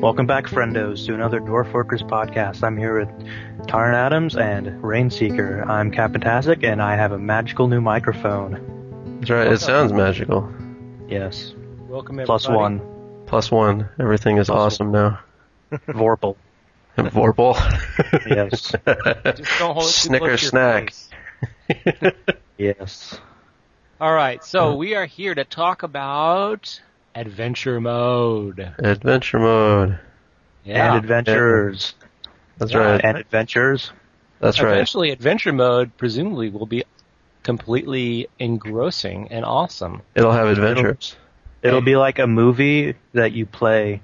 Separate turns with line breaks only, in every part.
Welcome back, friendos, to another Dwarf Workers podcast. I'm here with Tarn Adams and Rainseeker. I'm Capntastic, and I have a magical new microphone.
That's right. It sounds magical.
Yes.
Welcome everybody.
Plus one.
Plus one. Everything is
Plus
awesome now.
Vorpal.
And Vorpal.
Yes.
Just don't hold it too
Snicker
close to your
snack.
face.
Yes.
All right, so we are here to talk about adventure mode.
Adventure mode.
Yeah.
And adventures.
That's
Yeah.
right.
Uh, and adventures.
That's right.
Eventually, adventure mode presumably will be completely engrossing and awesome.
It'll have adventures.
It'll be like a movie that you play.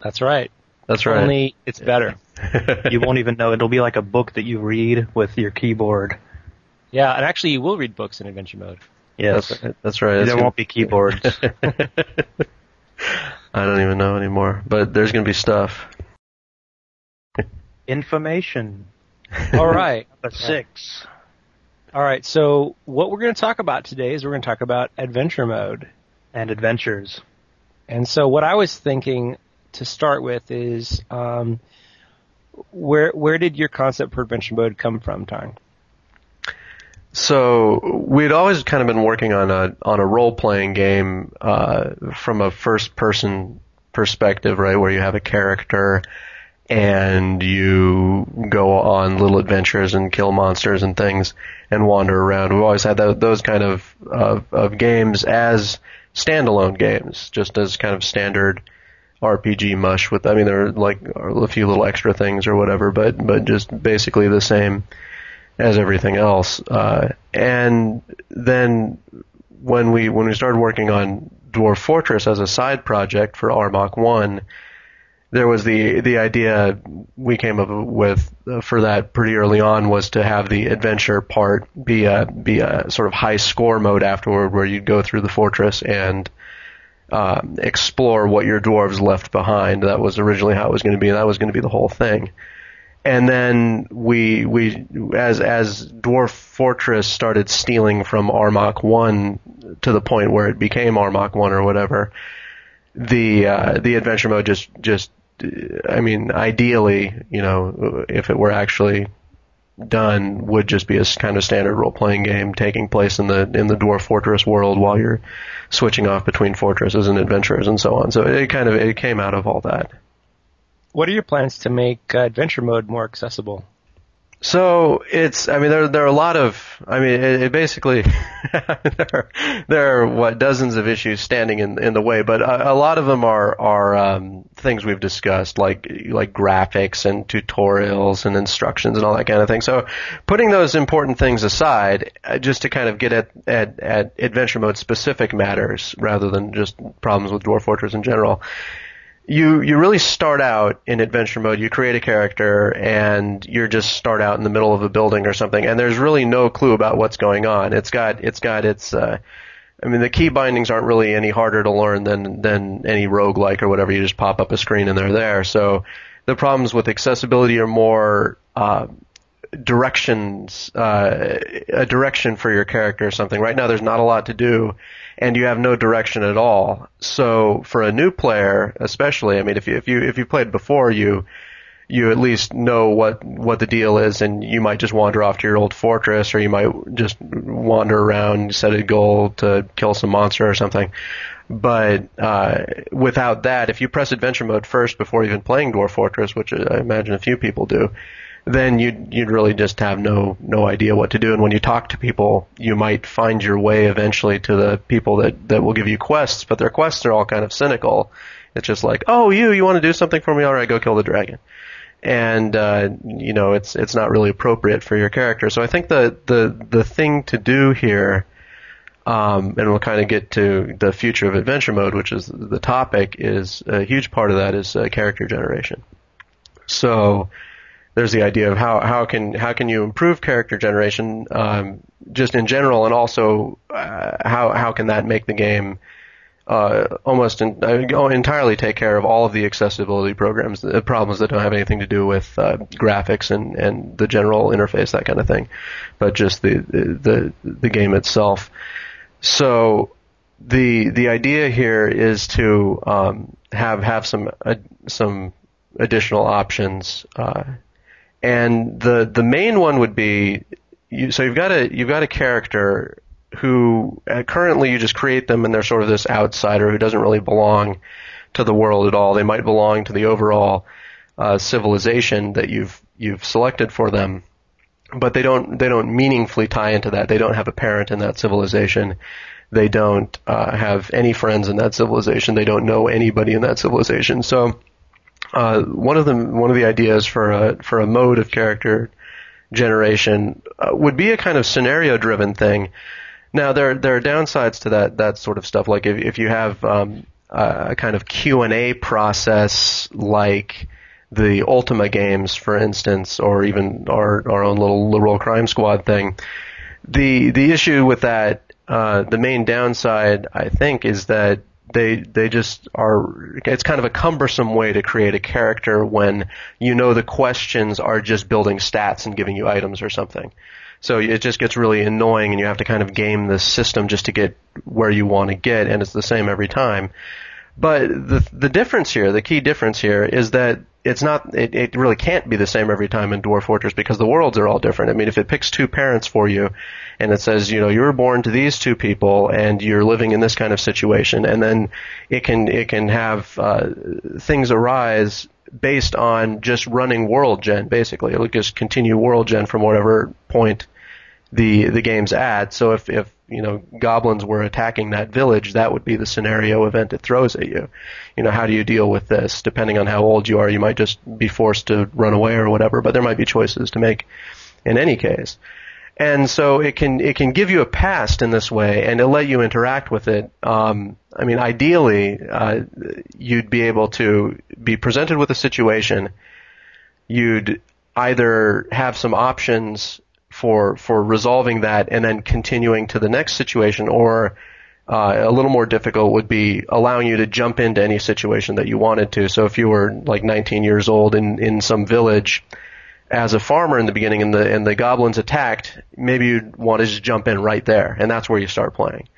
That's right.
That's right.
Only it's better.
You won't even know. It'll be like a book that you read with your keyboard.
Yeah, and actually, you will read books in adventure mode.
Yes.
That's right. That's right.
There
It's
won't be keyboards.
I don't even know anymore. But there's gonna be stuff.
Information.
All right.
Number six.
All right. So what we're going to talk about today is we're going to talk about adventure mode.
And adventures.
And so what I was thinking to start with is um, where where did your concept for adventure mode come from, Tarn?
So we'd always kind of been working on a on a role playing game uh, from a first person perspective, right, where you have a character and you go on little adventures and kill monsters and things and wander around. We've always had tho- those kind of, of of games as standalone games, just as kind of standard RPG mush. With I mean, there are like a few little extra things or whatever, but but just basically the same as everything else. Uh, and then when we when we started working on Dwarf Fortress as a side project for Armok One, there was the the idea we came up with uh, for that pretty early on was to have the adventure part be a be a sort of high score mode afterward, where you'd go through the fortress and um, explore what your dwarves left behind. That was originally how it was going to be, that was going to be the whole thing and then we we as as Dwarf Fortress started stealing from Armok One to the point where it became Armok One or whatever. The uh, the adventure mode just just I mean ideally you know if it were actually done would just be a kind of standard role playing game taking place in the in the Dwarf Fortress world while you're switching off between fortresses and adventures and so on. So it kind of it came out of all that.
What are your plans to make uh, adventure mode more accessible?
So it's, I mean, there there are a lot of, I mean, it, it basically there are, there are what dozens of issues standing in in the way, but a, a lot of them are are um, things we've discussed, like like graphics and tutorials and instructions and all that kind of thing. So putting those important things aside, uh, just to kind of get at at, at adventure mode specific matters rather than just problems with Dwarf Fortress in general you you really start out in adventure mode. You create a character and you just start out in the middle of a building or something, and there's really no clue about what's going on. It's got it's got its. Uh, I mean, the key bindings aren't really any harder to learn than than any roguelike or whatever. You just pop up a screen and they're there. So the problems with accessibility are more. Uh, directions uh, a direction for your character or something. Right now there's not a lot to do and you have no direction at all. So for a new player especially i mean if you if you if you played before you you at least know what what the deal is and you might just wander off to your old fortress or you might just wander around set a goal to kill some monster or something. But uh, without that if you press adventure mode first before even playing dwarf fortress which i imagine a few people do then you'd you'd really just have no no idea what to do. And when you talk to people, you might find your way eventually to the people that that will give you quests, but their quests are all kind of cynical. It's just like, oh, you you want to do something for me? All right, go kill the dragon. And uh, you know, it's it's not really appropriate for your character. So I think the the the thing to do here. Um, and we'll kind of get to the future of adventure mode, which is the topic. Is a huge part of that is uh, character generation. So, there's the idea of how how can how can you improve character generation um, just in general, and also uh, how how can that make the game uh, almost in, uh, entirely take care of all of the accessibility programs, the problems that don't have anything to do with uh, graphics and, and the general interface, that kind of thing, but just the the the game itself. So the the idea here is to um, have have some uh, some additional options, uh, and the the main one would be you, so you've got a you've got a character who uh, currently you just create them and they're sort of this outsider who doesn't really belong to the world at all. They might belong to the overall uh, civilization that you've you've selected for them, but they don't they don't meaningfully tie into that. They don't have a parent in that civilization. They don't uh, have any friends in that civilization. They don't know anybody in that civilization. So uh, one of the one of the ideas for a for a mode of character generation uh, would be a kind of scenario driven thing. Now there there are downsides to that that sort of stuff. Like if if you have um, a kind of Q and A process like the Ultima games, for instance, or even our our own little liberal crime squad thing. The the issue with that, uh, the main downside, I think, is that they they just are. It's kind of a cumbersome way to create a character when you know the questions are just building stats and giving you items or something. So it just gets really annoying, and you have to kind of game the system just to get where you want to get, and it's the same every time. But the the difference here, the key difference here, is that it's not it, it really can't be the same every time in Dwarf Fortress because the worlds are all different. I mean, if it picks two parents for you and it says, you know, you were born to these two people and you're living in this kind of situation, and then it can it can have uh, things arise based on just running world gen. Basically, it'll just continue world gen from whatever point the the game's at. So if if you know goblins were attacking that village, that would be the scenario event it throws at you. You know, how do you deal with this? Depending on how old you are, you might just be forced to run away or whatever. But there might be choices to make in any case. And so it can it can give you a past in this way, and it'll let you interact with it. Um, I mean, ideally, uh, you'd be able to be presented with a situation. You'd either have some options for for resolving that and then continuing to the next situation or uh, a little more difficult would be allowing you to jump into any situation that you wanted to. So if you were like 19 years old in, in some village as a farmer in the beginning and the and the goblins attacked, maybe you'd want to just jump in right there, and that's where you start playing.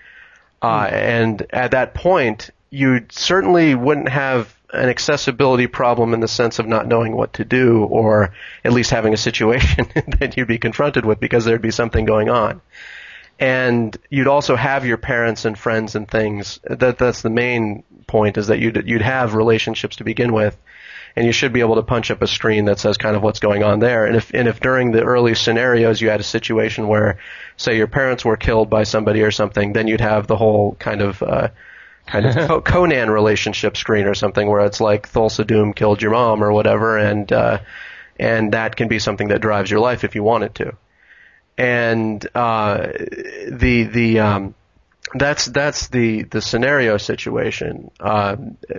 Uh, mm. And at that point, you certainly wouldn't have an accessibility problem in the sense of not knowing what to do or at least having a situation that you'd be confronted with because there'd be something going on. And you'd also have your parents and friends and things. That that's the main point is that you'd you'd have relationships to begin with, and you should be able to punch up a screen that says kind of what's going on there. And if and if during the early scenarios you had a situation where, say, your parents were killed by somebody or something, then you'd have the whole kind of uh, kind of Conan relationship screen or something where it's like Thulsa Doom killed your mom or whatever, and uh, and that can be something that drives your life if you want it to. And uh, the the um, that's that's the the scenario situation. Uh,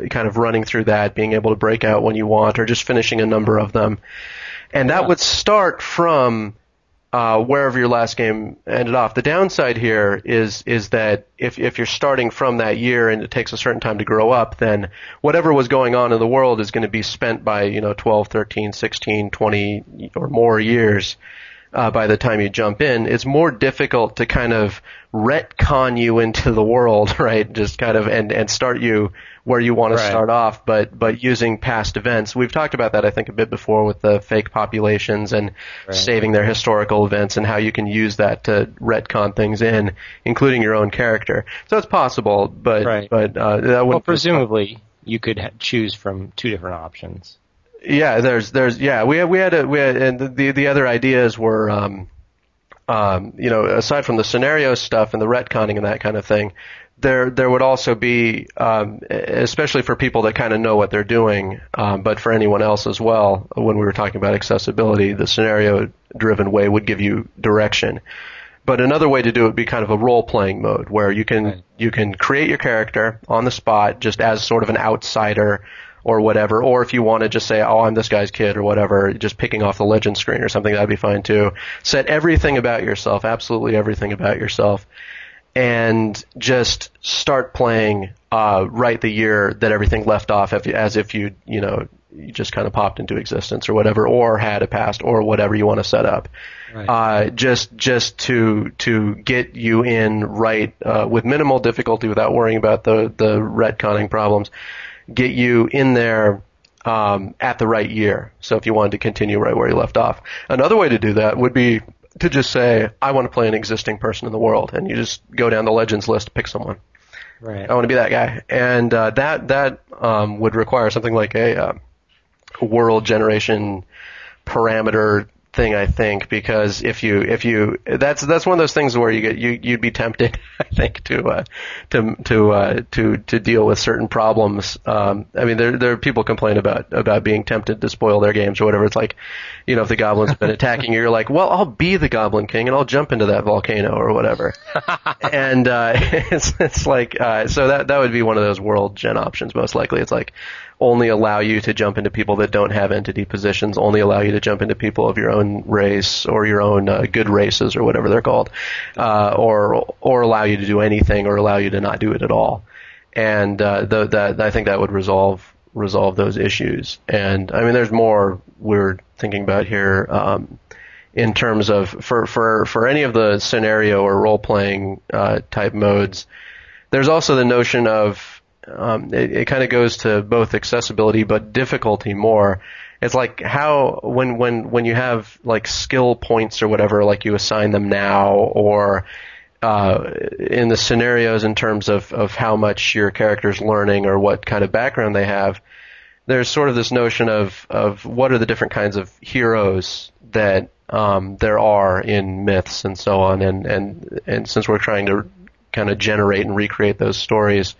kind of running through that, being able to break out when you want, or just finishing a number of them, and that would start from uh, wherever your last game ended off. The downside here is is that if if you're starting from that year and it takes a certain time to grow up, then whatever was going on in the world is going to be spent by you know 12, 13, 16, 20 or more years uh, by the time you jump in. It's more difficult to kind of retcon you into the world, right? Just kind of and and start you where you want to start off, but but using past events. We've talked about that I think a bit before with the fake populations and right. saving their historical events and how you can use that to retcon things in, including your own character. So it's possible, but right. but uh, that would
well presumably you could ha- choose from two different options.
Yeah, there's there's yeah we had we had a, we had and the the other ideas were. Um, um, you know, aside from the scenario stuff and the retconning and that kind of thing, there there would also be, um, especially for people that kind of know what they're doing, um, but for anyone else as well. When we were talking about accessibility, the scenario-driven way would give you direction. But another way to do it would be kind of a role-playing mode where you can right. you can create your character on the spot, just as sort of an outsider or whatever. Or if you want to just say, "Oh, I'm this guy's kid" or whatever, just picking off the legend screen or something, that'd be fine too. Set everything about yourself, absolutely everything about yourself and just start playing uh, right the year that everything left off as if you you know just kind of popped into existence or whatever, or had a past or whatever you want to set up. Right. Uh, just just to to get you in right uh, with minimal difficulty without worrying about the the retconning problems, get you in there um, at the right year. So if you wanted to continue right where you left off, another way to do that would be to just say, I want to play an existing person in the world, and you just go down the legends list, pick someone.
Right.
I want to be that guy, and uh, that that um, would require something like a uh, world generation parameter thing, I think, because if you if you that's that's one of those things where you get you you'd be tempted, I think, to uh, to to uh, to to deal with certain problems. Um, I mean, there there are people complain about about being tempted to spoil their games or whatever. It's like, you know, if the goblins have been attacking you, you're like, well, I'll be the Goblin King and I'll jump into that volcano or whatever. and uh, it's it's like uh, so that that would be one of those world gen options most likely. It's like only allow you to jump into people that don't have entity positions, only allow you to jump into people of your own race or your own uh, good races or whatever they're called, uh, or or allow you to do anything or allow you to not do it at all. And uh, the, I think that would resolve resolve those issues. And I mean, there's more we're thinking about here. Um, in terms of for for for any of the scenario or role playing uh, type modes, there's also the notion of um, it, it kind of goes to both accessibility but difficulty more. It's like how when when when you have like skill points or whatever, like you assign them now, or uh, in the scenarios in terms of of how much your character's learning or what kind of background they have. There's sort of this notion of of what are the different kinds of heroes that um, there are in myths and so on, and and and since we're trying to kind of generate and recreate those stories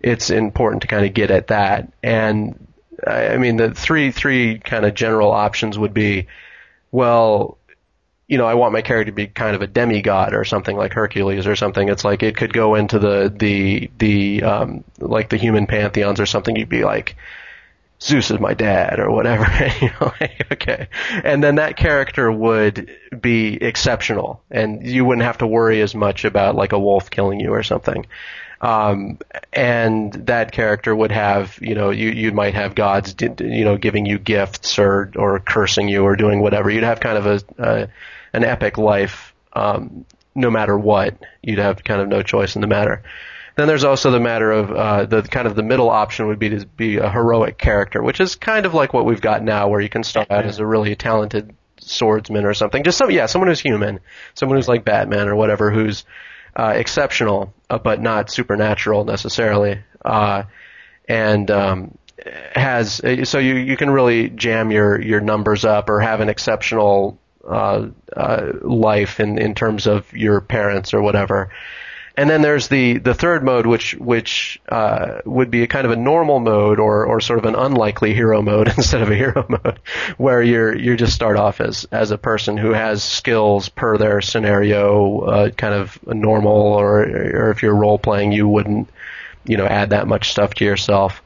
it's important to kind of get at that. And I mean, the three three kind of general options would be, well, you know, I want my character to be kind of a demigod or something like Hercules or something. It's like it could go into the the the um, like the human pantheons or something. You'd be like, Zeus is my dad or whatever. okay, and then that character would be exceptional, and you wouldn't have to worry as much about like a wolf killing you or something. Um, and that character would have, you know, you, you might have gods, you know, giving you gifts or, or cursing you or doing whatever. You'd have kind of a, an epic life, um, no matter what. You'd have kind of no choice in the matter. Then there's also the matter of uh, the kind of the middle option would be to be a heroic character, which is kind of like what we've got now, where you can start out as a really talented swordsman or something. Just some, yeah, someone who's human, someone who's like Batman or whatever, who's uh, exceptional, uh, but not supernatural necessarily. Uh, and um, has so you you can really jam your your numbers up or have an exceptional uh, uh, life in in terms of your parents or whatever. And then there's the, the third mode, which which uh, would be a kind of a normal mode or, or sort of an unlikely hero mode instead of a hero mode, where you're you just start off as as a person who has skills per their scenario, uh, kind of normal, or or if you're role playing, you wouldn't you know add that much stuff to yourself.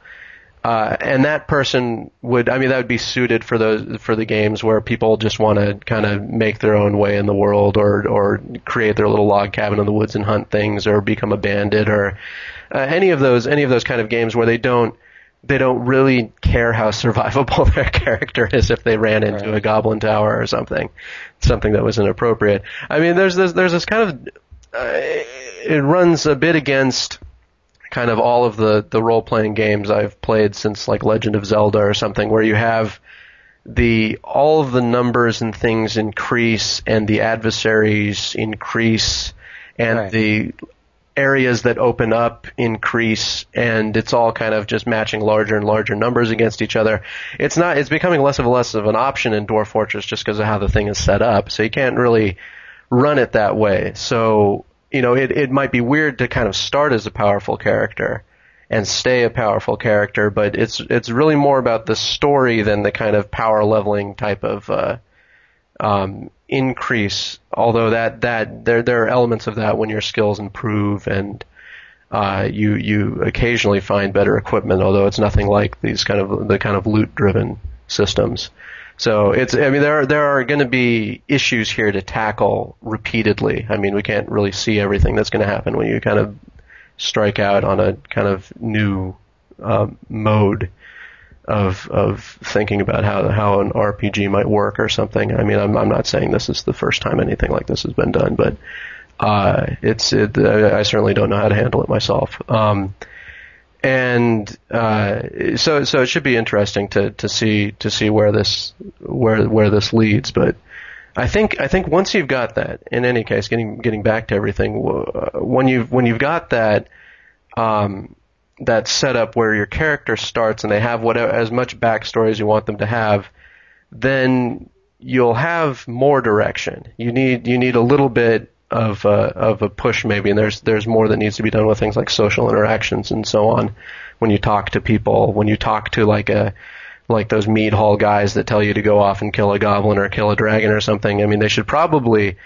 Uh, and that person would, I mean, that would be suited for those for the games where people just want to kind of make their own way in the world, or or create their little log cabin in the woods and hunt things, or become a bandit, or uh, any of those any of those kind of games where they don't they don't really care how survivable their character is if they ran into right. a goblin tower or something, something that was inappropriate. I mean, there's this there's this kind of uh, it runs a bit against kind of all of the the role playing games I've played since like Legend of Zelda or something, where you have the all of the numbers and things increase and the adversaries increase and right. the areas that open up increase and it's all kind of just matching larger and larger numbers against each other. It's not it's becoming less and less of an option in Dwarf Fortress just because of how the thing is set up. So you can't really run it that way. So you know, it, it might be weird to kind of start as a powerful character and stay a powerful character, but it's it's really more about the story than the kind of power leveling type of uh, um, increase. Although that that there there are elements of that when your skills improve and uh, you you occasionally find better equipment. Although it's nothing like these kind of the kind of loot driven systems. So it's, I mean, there are, there are going to be issues here to tackle repeatedly. I mean, we can't really see everything that's going to happen when you kind of strike out on a kind of new uh, mode. of of thinking about how how an RPG might work or something. I mean, I'm I'm not saying this is the first time anything like this has been done, but uh, it's it, I certainly don't know how to handle it myself. Um, and uh, so so it should be interesting to to see to see where this where where this leads, but. I think I think once you've got that, in any case, getting getting back to everything, when you've when you've got that, um, that setup where your character starts and they have whatever as much backstory as you want them to have, then you'll have more direction. You need you need a little bit of a, of a push maybe, and there's there's more that needs to be done with things like social interactions and so on. When you talk to people, when you talk to like a like those mead hall guys that tell you to go off and kill a goblin or kill a dragon or something. I mean, they should probably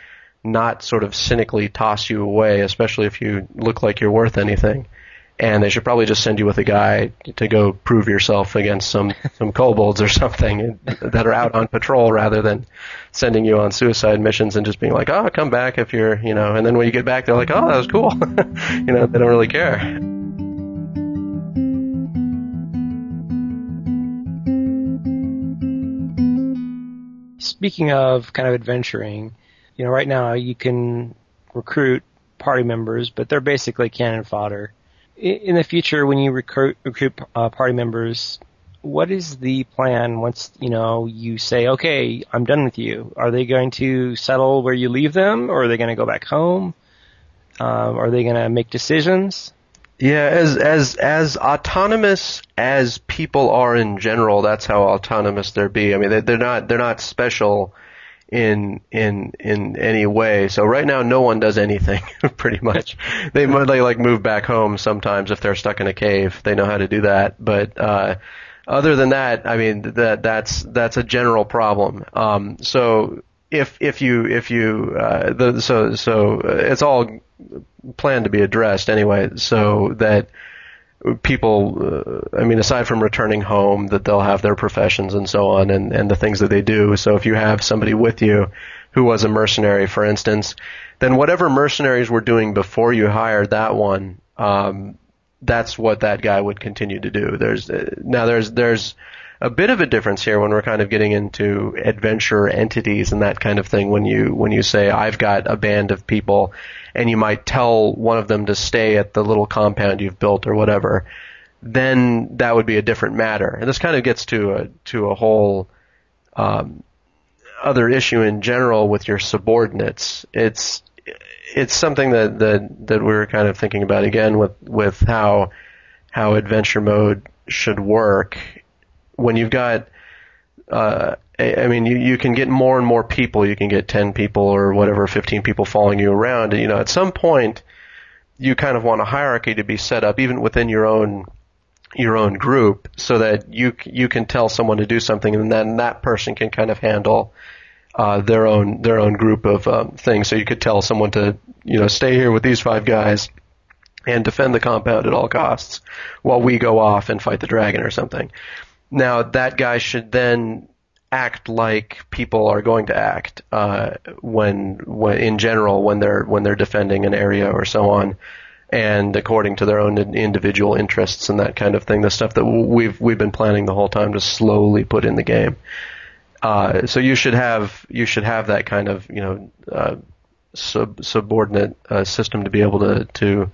not sort of cynically toss you away, especially if you look like you're worth anything and they should probably just send you with a guy to go prove yourself against some some kobolds or something that are out on patrol rather than sending you on suicide missions and just being like, "Oh, come back if you're, you know." And then when you get back, they're like, "Oh, that was cool." you know, they don't really care.
Speaking of kind of adventuring, you know, right now you can recruit party members, but they're basically cannon fodder in the future, when you recruit recruit uh, party members, what is the plan once you know you say, "Okay, I'm done with you"? Are they going to settle where you leave them, or are they going to go back home? Um, are they going to make decisions?
Yeah, as as as autonomous as people are in general, that's how autonomous they're be. I mean, they, they're not they're not special in in in any way. So right now, no one does anything pretty much. They they like move back home sometimes if they're stuck in a cave. They know how to do that, but. uh other than that, I mean that that's that's a general problem. Um, so if if you if you uh, the, so so it's all planned to be addressed anyway, so that people, uh, I mean, aside from returning home, that they'll have their professions and so on, and and the things that they do. So if you have somebody with you who was a mercenary, for instance, then whatever mercenaries were doing before you hired that one, um, that's what that guy would continue to do. There's uh, now there's there's a bit of a difference here when we're kind of getting into adventure entities and that kind of thing. When you when you say I've got a band of people and you might tell one of them to stay at the little compound you've built or whatever, then that would be a different matter. And this kind of gets to a to a whole um, other issue in general with your subordinates. It's it's something that that that we are kind of thinking about again with with how how adventure mode should work when you've got uh, I mean, you, you can get more and more people. You can get 10 people or whatever, 15 people following you around. And, you know, at some point, you kind of want a hierarchy to be set up even within your own your own group so that you you can tell someone to do something and then that person can kind of handle uh, their own their own group of um, things. So you could tell someone to you know stay here with these five guys and defend the compound at all costs while we go off and fight the dragon or something. Now that guy should then act like people are going to act uh, when, when in general when they're when they're defending an area or so on, and according to their own individual interests and that kind of thing. The stuff that we've we've been planning the whole time to slowly put in the game. Uh, so you should have you should have that kind of you know uh, sub, subordinate uh, system to be able to to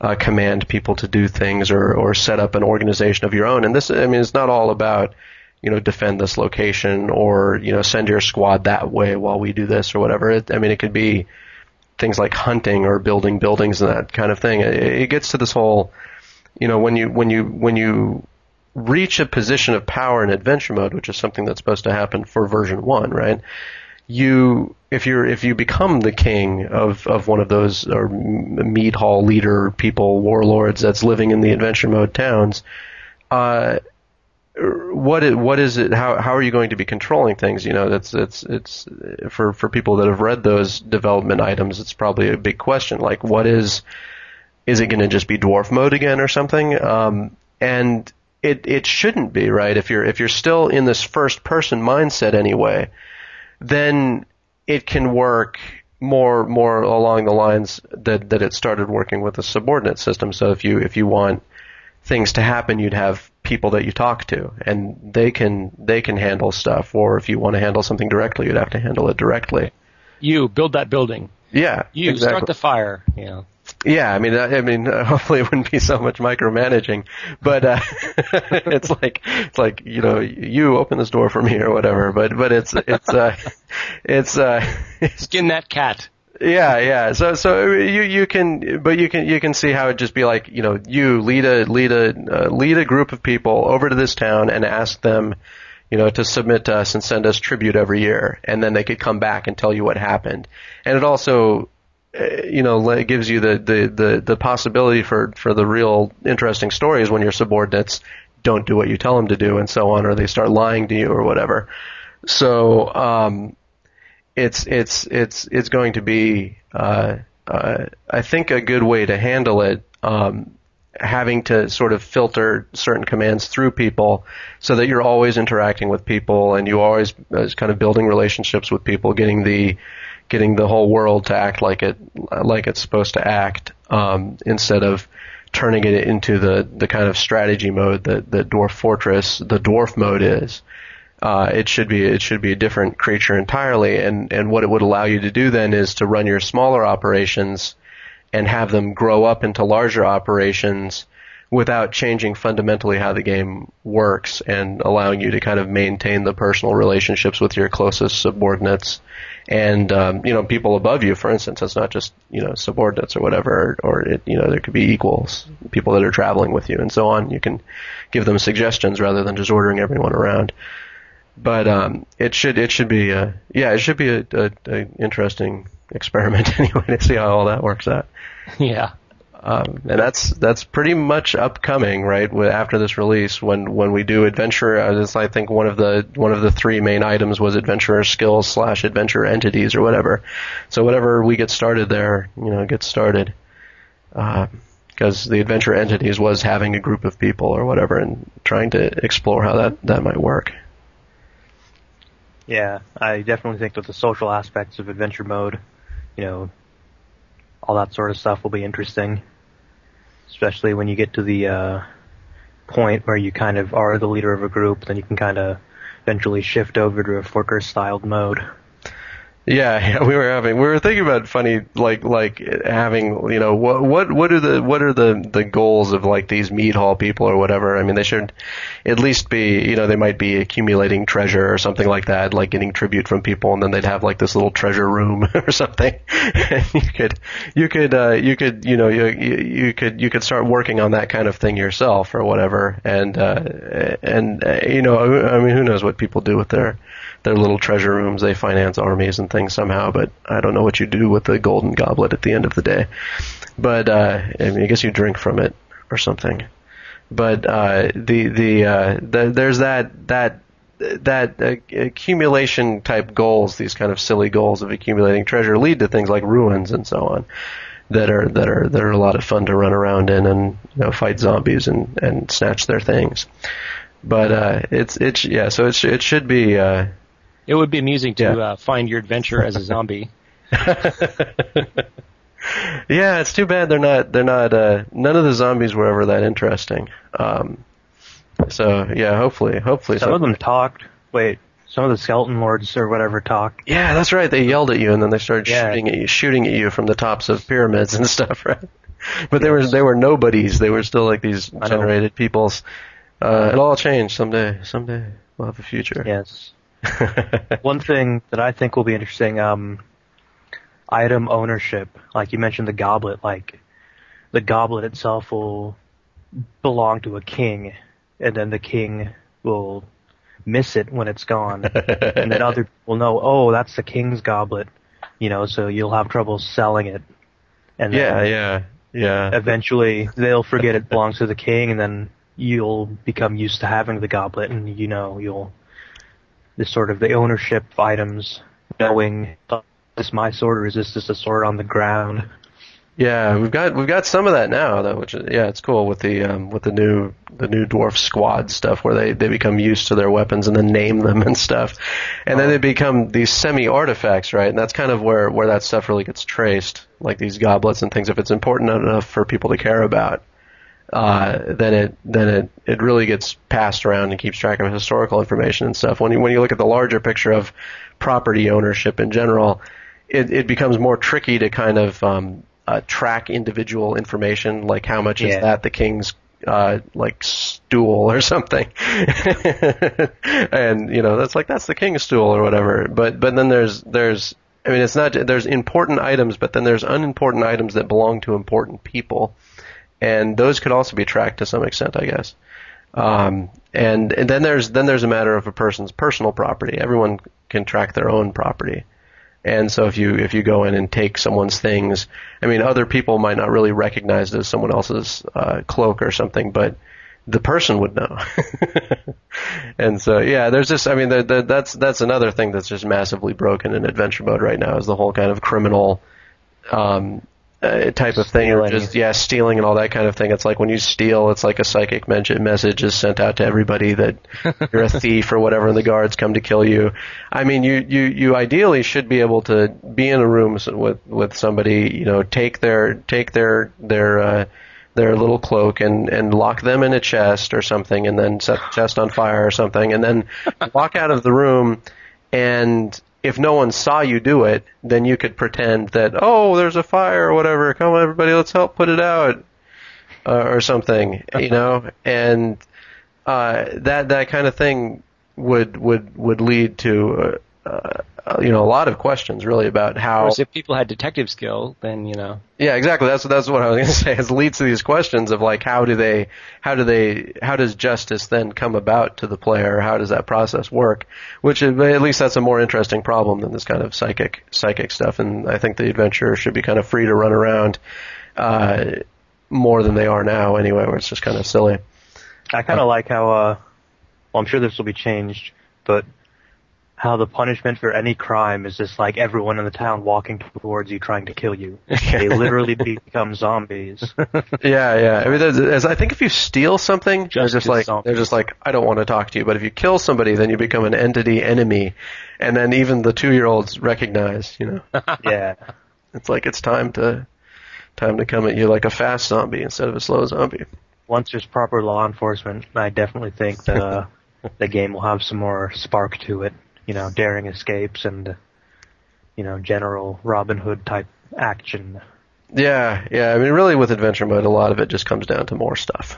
uh, command people to do things or or set up an organization of your own. And this I mean it's not all about you know, defend this location or, you know, send your squad that way while we do this or whatever. It, I mean, it could be things like hunting or building buildings and that kind of thing. It, it gets to this whole, you know, when you, when you, when you reach a position of power in adventure mode, which is something that's supposed to happen for version one, right? You, if you're, if you become the king of, of one of those, or mead hall leader people, warlords that's living in the adventure mode towns, uh, what is, what is it? How how are you going to be controlling things? You know, that's it's it's for for people that have read those development items, it's probably a big question. Like, what is is it going to just be dwarf mode again or something? Um, and it it shouldn't be right. If you're if you're still in this first person mindset anyway, then it can work more more along the lines that that it started working with the subordinate system. So if you if you want things to happen, you'd have people that you talk to, and they can they can handle stuff. Or if you want to handle something directly, you'd have to handle it directly.
You build that building.
Yeah,
You
exactly.
start the fire. You know.
Yeah, I mean, I I mean, uh, hopefully it wouldn't be so much micromanaging, but uh, it's like it's like you know, you open this door for me or whatever. But but it's it's uh, it's uh,
Skin that cat.
Yeah yeah. So so you you can but you can you can see how it just be like you know you lead a lead a uh, lead a group of people over to this town and ask them. You know, to submit to us and send us tribute every year, and then they could come back and tell you what happened. And it also uh, you know, gives you the, the, the, the possibility for, for the real interesting stories when your subordinates don't do what you tell them to do and so on, or they start lying to you or whatever. So, um, it's, it's, it's, it's going to be, uh, uh, I think a good way to handle it, um, having to sort of filter certain commands through people so that you're always interacting with people and you always uh, kind of building relationships with people, getting the, getting the whole world to act like it like it's supposed to act um, instead of turning it into the the kind of strategy mode that that Dwarf Fortress the dwarf mode is. Uh, it should be it should be a different creature entirely, and and what it would allow you to do then is to run your smaller operations and have them grow up into larger operations without changing fundamentally how the game works and allowing you to kind of maintain the personal relationships with your closest subordinates. And um, you know people above you for instance it's not just you know subordinates or whatever or, it, you know there could be equals people that are traveling with you and so on. You can give them suggestions rather than just ordering everyone around but um, it should it should be uh, yeah it should be a, a, a interesting experiment anyway to see how all that works out
Yeah.
um, and that's that's pretty much upcoming, right? After this release, when when we do adventure, uh, I think one of the one of the three main items was adventurer skills slash adventure entities or whatever. So whatever we get started there, you know, get started. Because the adventure entities was having a group of people or whatever, and trying to explore how that that might work.
Yeah, I definitely think that the social aspects of adventure mode, you know, all that sort of stuff will be interesting. Especially when you get to the uh, point where you kind of are the leader of a group, then you can kind of eventually shift over to a Forker styled mode.
Yeah, we were having we were thinking about funny like like having you know what what what are the what are the the goals of like these mead hall people or whatever? I mean, they should at least be you know they might be accumulating treasure or something like that, like getting tribute from people, and then they'd have like this little treasure room or something. and you could you could uh, you could you know you, you you could you could start working on that kind of thing yourself or whatever, and uh, and uh, you know I mean who knows what people do with their their little treasure rooms. They finance armies and things somehow, but I don't know what you do with the golden goblet at the end of the day. But uh, I mean, I guess you drink from it or something. But uh, the the, uh, the there's that that that accumulation type goals, these kind of silly goals of accumulating treasure, lead to things like ruins and so on. That are that are that are a lot of fun to run around in and you know fight zombies and and snatch their things. But uh, it's it's yeah, so it it should be uh,
It would be amusing to
Yeah.
uh, find your adventure as a zombie.
yeah, it's too bad they're not they're not uh, none of the zombies were ever that interesting. Um, so yeah, hopefully hopefully
Some of them talked. Wait, some of the skeleton lords or whatever talked.
Yeah, that's right. They yelled at you and then they started
Yeah.
shooting at you shooting at you from the tops of pyramids and stuff, right? But they were they were nobodies. They were still like these generated peoples. Uh, it'll all change someday. Someday we'll have a future.
Yes. One thing that I think will be interesting, um, item ownership. Like you mentioned the goblet, like the goblet itself will belong to a king, and then the king will miss it when it's gone, and then other people will know, oh, that's the king's goblet, you know, so you'll have trouble selling it. And then
yeah, yeah, yeah.
eventually they'll forget it belongs to the king and then you'll become used to having the goblet and you know you'll this sort of the ownership of items knowing "Oh, is this my sword or is this just a sword on the ground
Yeah, we've got we've got some of that now though, which is, yeah, it's cool with the um, with the new the new dwarf squad stuff where they they become used to their weapons and then name them and stuff, and then they become these semi artifacts, right? And that's kind of where where that stuff really gets traced, like these goblets and things. If it's important enough for people to care about, uh, then it then it it really gets passed around and keeps track of historical information and stuff. When you when you look at the larger picture of property ownership in general, it it becomes more tricky to kind of um, uh, track individual information, like how much is that the king's uh, like stool or something, and you know that's like that's the king's stool or whatever. But but then there's there's I mean it's not there's important items, but then there's unimportant items that belong to important people, and those could also be tracked to some extent, I guess. Um, and and then there's then there's a matter of a person's personal property. Everyone can track their own property. And so if you if you go in and take someone's things, I mean, other people might not really recognize it as someone else's uh, cloak or something, but the person would know. and so yeah, there's just I mean, the, the, that's that's another thing that's just massively broken in adventure mode right now is the whole kind of criminal um, uh, type of thing, or just yeah, stealing and all that kind of thing. It's like when you steal, it's like a psychic message is sent out to everybody that you're a thief or whatever, and the guards come to kill you. I mean, you you you ideally should be able to be in a room with with somebody, you know, take their take their their uh, their little cloak and and lock them in a chest or something, and then set the chest on fire or something, and then walk out of the room and if no one saw you do it, then you could pretend that oh, there's a fire or whatever. Come on, everybody, let's help put it out, uh, or something, you know. And uh, that that kind of thing would would would lead to uh, uh, you know a lot of questions really about how.
Of
how
course, if people had detective skill, then you know.
yeah, exactly. That's that's what I was going to say. It leads to these questions of like, how do they, how do they, how does justice then come about to the player? How does that process work? Which is, at least that's a more interesting problem than this kind of psychic psychic stuff. And I think the adventurer should be kind of free to run around uh, more than they are now, anyway, where it's just kind of silly.
I kind of like how, uh, well, I'm sure this will be changed, but how the punishment for any crime is just like everyone in the town walking towards you trying to kill you. They literally become zombies.
Yeah, yeah. I mean, there's, there's- I think if you steal something, they're
Just
just like
zombies.
they're just like I don't want to talk to you. But if you kill somebody, then you become an entity enemy, and then even the two year olds recognize. You know,
yeah.
it's like it's time to time to come at you like a fast zombie instead of a slow zombie.
Once there's proper law enforcement, I definitely think that, uh, the game will have some more spark to it. You know, daring escapes and, you know, general Robin Hood type action.
Yeah, yeah. I mean, really, with adventure mode, a lot of it just comes down to more stuff.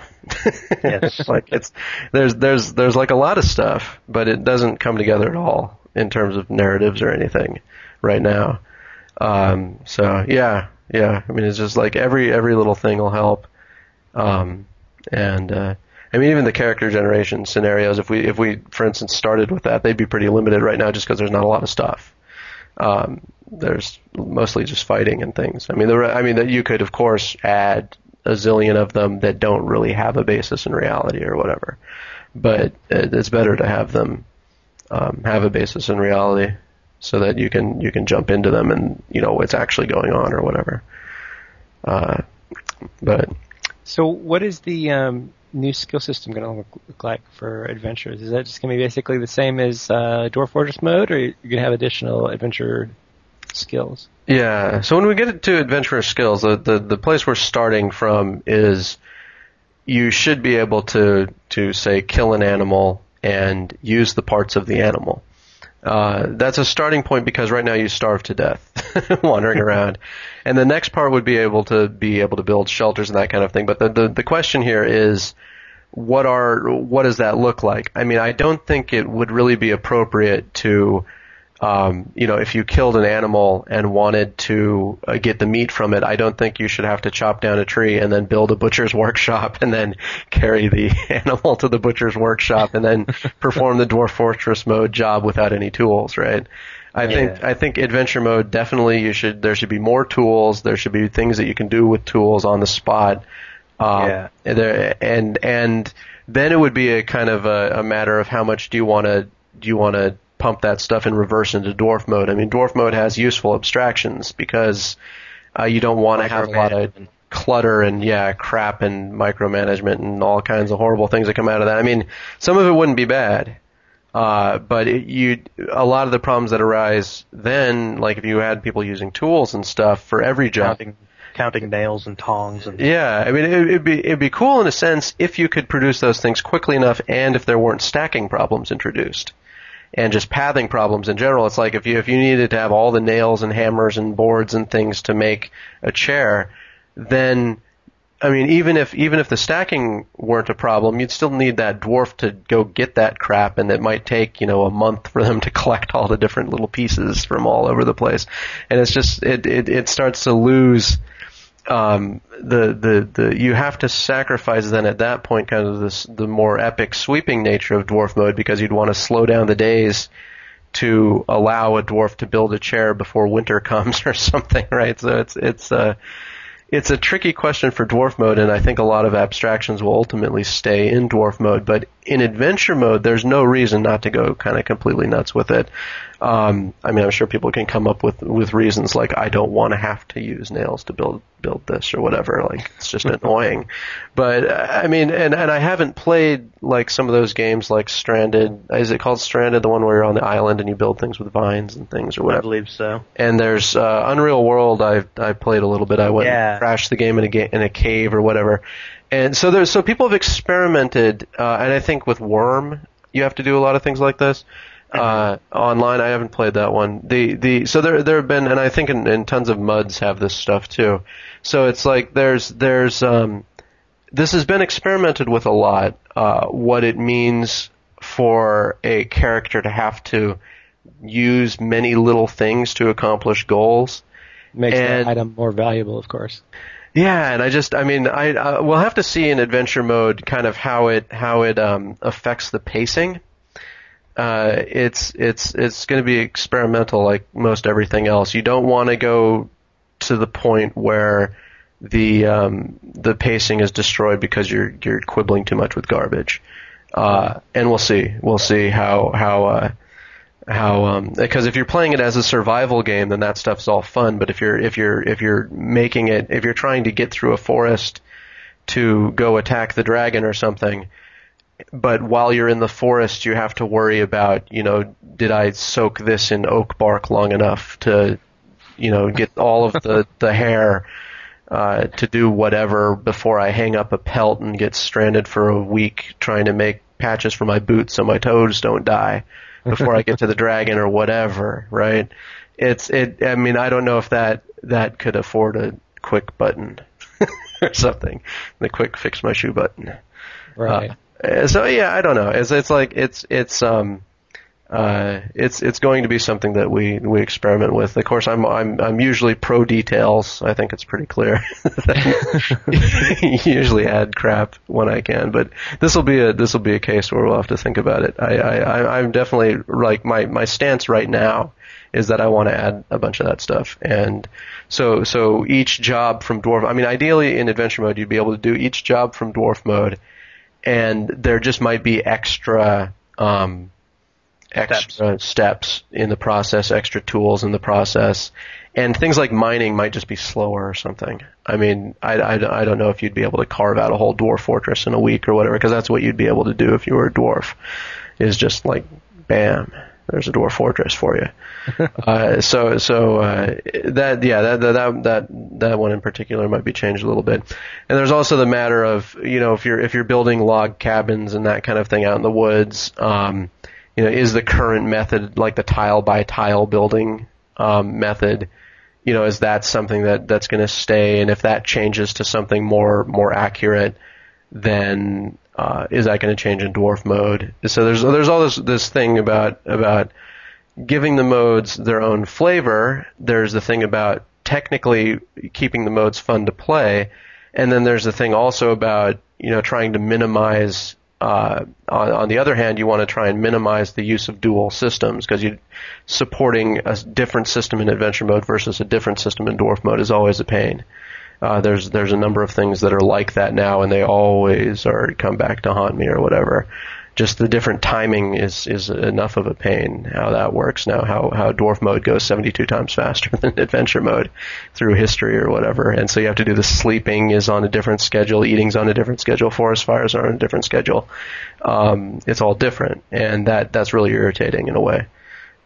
Yes.
like it's there's there's there's like a lot of stuff, but it doesn't come together at all in terms of narratives or anything right now. Um, so yeah, yeah. I mean, it's just like every every little thing will help. Um, and uh, I mean, even the character generation scenarios. If we if we, for instance, started with that, they'd be pretty limited right now, just because there's not a lot of stuff. Um, there's mostly just fighting and things. I mean, the, I mean that you could of course add a zillion of them that don't really have a basis in reality or whatever, but it, it's better to have them um, have a basis in reality so that you can you can jump into them and you know what's actually going on or whatever. Uh, but
So, what is the um, new skill system going to look, like for adventures? Is that just going to be basically the same as uh, Dwarf Fortress mode, or you're going to have additional adventure skills?
Yeah. So when we get to adventurous skills, the, the the place we're starting from is you should be able to to say kill an animal and use the parts of the animal. Uh, that's a starting point because right now you starve to death wandering around, and the next part would be able to be able to build shelters and that kind of thing. But the the, the question here is what are what does that look like? I mean, I don't think it would really be appropriate to um, you know, if you killed an animal and wanted to uh, get the meat from it, I don't think you should have to chop down a tree and then build a butcher's workshop and then carry the animal to the butcher's workshop and then perform the dwarf fortress mode job without any tools, right? I think I think adventure mode definitely you should there should be more tools. There should be things that you can do with tools on the spot. Um,
Yeah.
There, and and then it would be a kind of a, a matter of how much do you want to do you want to pump that stuff in reverse into dwarf mode. I mean, dwarf mode has useful abstractions because uh, you don't want to have a lot of clutter and yeah, crap and micromanagement and all kinds of horrible things that come out of that. I mean, some of it wouldn't be bad, uh, but it, you a lot of the problems that arise then, like if you had people using tools and stuff for every job,
Counting, counting nails and tongs and
Yeah, I mean, it'd be it'd be cool in a sense if you could produce those things quickly enough, and if there weren't stacking problems introduced, and just pathing problems in general. It's like if you if you needed to have all the nails and hammers and boards and things to make a chair, then I mean, even if even if the stacking weren't a problem, you'd still need that dwarf to go get that crap, and it might take you know a month for them to collect all the different little pieces from all over the place, and it's just it it, it starts to lose. Um, the the the you have to sacrifice then at that point kind of this the more epic sweeping nature of dwarf mode because you'd want to slow down the days to allow a dwarf to build a chair before winter comes or something, right? So it's it's uh it's a tricky question for dwarf mode, and I think a lot of abstractions will ultimately stay in dwarf mode. But in adventure mode, there's no reason not to go kind of completely nuts with it. Um, I mean, I'm sure people can come up with with reasons like I don't want to have to use nails to build build this or whatever. Like it's just annoying. But uh, I mean, and and I haven't played like some of those games like Stranded. Is it called Stranded? The one where you're on the island and you build things with vines and things or
I
whatever.
believe so.
And there's uh, Unreal World. I've I played a little bit. I went
Yeah.
and crashed the game in a ga- in a cave or whatever. And so there's so people have experimented, uh, and I think with Wurm, you have to do a lot of things like this. Uh, online, I haven't played that one. The the so there there have been, and I think in, in tons of muds have this stuff too. So it's like there's there's um, this has been experimented with a lot. Uh, what it means for a character to have to use many little things to accomplish goals.
Makes
And-
the item more valuable, of course.
Yeah, and I just, I mean, I uh, we'll have to see in adventure mode kind of how it how it um, affects the pacing. Uh, it's it's it's going to be experimental, like most everything else. You don't want to go to the point where the um, the pacing is destroyed because you're you're quibbling too much with garbage. Uh, and we'll see, we'll see how how how um because if you're playing it as a survival game then that stuff's all fun. But if you're if you're if you're making it if you're trying to get through a forest to go attack the dragon or something but while you're in the forest you have to worry about you know did I soak this in oak bark long enough to you know get all of the the hair uh, to do whatever before I hang up a pelt and get stranded for a week trying to make patches for my boots so my toes don't die before I get to the dragon or whatever, right? It's it. I mean, I don't know if that that could afford a quick button or something, the quick fix my shoe button.
Right.
Uh, so yeah, I don't know. It's it's like it's it's um uh it's it's going to be something that we we experiment with. Of course, I'm I'm I'm usually pro details. I think it's pretty clear. usually add crap when I can, but this will be a this will be a case where we'll have to think about it. I I I'm definitely like my my stance right now is that I want to add a bunch of that stuff. And so so each job from dwarf. I mean, ideally in adventure mode, you'd be able to do each job from dwarf mode and there just might be extra um, extra steps. in the process, extra tools in the process, and things like mining might just be slower or something. I mean, I, I, I don't know if you'd be able to carve out a whole dwarf fortress in a week or whatever, because that's what you'd be able to do if you were a dwarf, is just like, bam, there's a dwarf fortress for you. uh, so so uh, that yeah that, that that that that one in particular might be changed a little bit. And there's also the matter of you know if you're if you're building log cabins and that kind of thing out in the woods, um, you know is the current method like the tile by tile building um, method, you know is that something that that's going to stay? And if that changes to something more more accurate, then uh, is that going to change in dwarf mode? So there's there's all this this thing about about giving the modes their own flavor. There's the thing about technically keeping the modes fun to play, and then there's the thing also about you know trying to minimize. Uh, on, on the other hand, you want to try and minimize the use of dual systems because you supporting a different system in adventure mode versus a different system in dwarf mode is always a pain. Uh, there's there's a number of things that are like that now, and they always are come back to haunt me or whatever. Just the different timing is is enough of a pain. How that works now, how how dwarf mode goes 72 times faster than adventure mode through history or whatever, and so you have to do the sleeping is on a different schedule, eating's on a different schedule, forest fires are on a different schedule. Um, it's all different, and that that's really irritating in a way.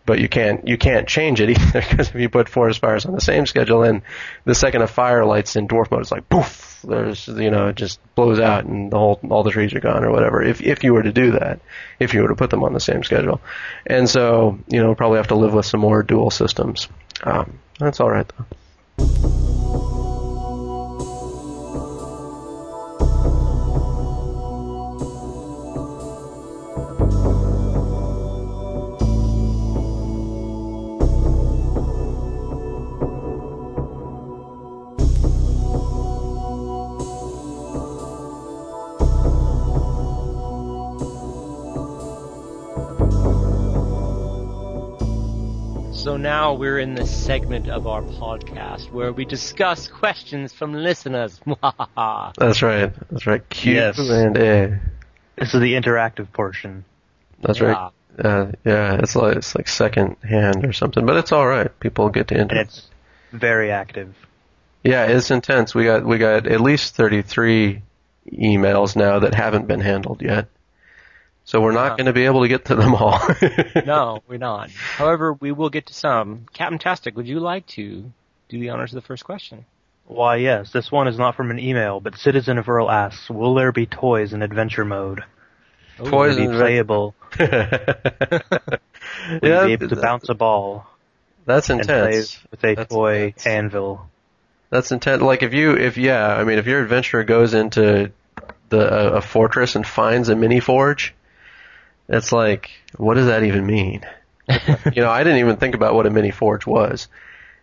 but you can't you can't change it either because if you put forest fires on the same schedule, and the second a fire lights in dwarf mode, it's like poof. There's you know it just blows out and the whole all the trees are gone or whatever. If if you were to do that, if you were to put them on the same schedule, and so you know probably have to live with some more dual systems. Um, that's all right though.
Now we're in this segment of our podcast where we discuss questions from listeners.
That's right. That's right. Q
Yes.
and A.
This is the interactive portion.
That's right. Uh, yeah, it's like it's like second hand or something, but it's all right. People get to
And it's very active.
Yeah, it's intense. We got we got at least thirty three emails now that haven't been handled yet. So we're not
Wow.
going to be able to get to them all.
no, we're not. However, we will get to some. Capntastic, would you like to do the honors of the first question?
Why, yes, this one is not from an email, but Citizen of Earl asks, will there be toys in adventure mode?
Oh,
Toys
they
in
be
adven-
playable? Will
yeah,
you be able to bounce a ball
that's
and play
intense.
with a
That's
toy
intense.
anvil?
That's intense. Like if you, if yeah, I mean, if your adventurer goes into the a, a fortress and finds a mini forge, it's like, what does that even mean? you know, I didn't even think about what a mini forge was,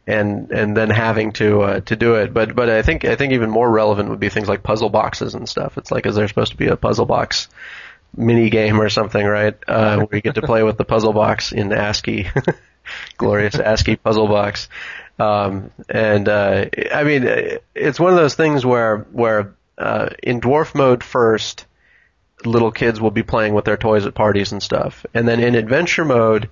and and then having to uh, to do it. But but I think I think even more relevant would be things like puzzle boxes and stuff. It's like, is there supposed to be a puzzle box mini game or something, right? Uh, where you get to play with the puzzle box in ASCII, glorious ASCII puzzle box. Um, and uh, I mean, it's one of those things where where uh, in dwarf mode first, little kids will be playing with their toys at parties and stuff, and then in adventure mode,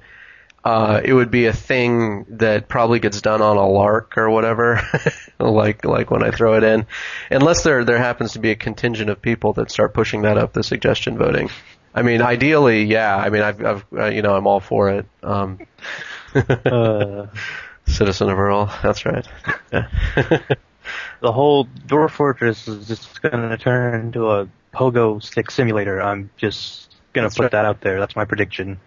uh, it would be a thing that probably gets done on a lark or whatever, like like when I throw it in, unless there there happens to be a contingent of people that start pushing that up the suggestion voting. I mean, ideally, yeah. I mean, I've, I've uh, you know, I'm all for it. Um,
Uh,
Citizen of Earl, that's right. Yeah.
the whole Dwarf Fortress is just going to turn into a pogo stick simulator. I'm just going
That's
to put
right.
that out there. That's my prediction.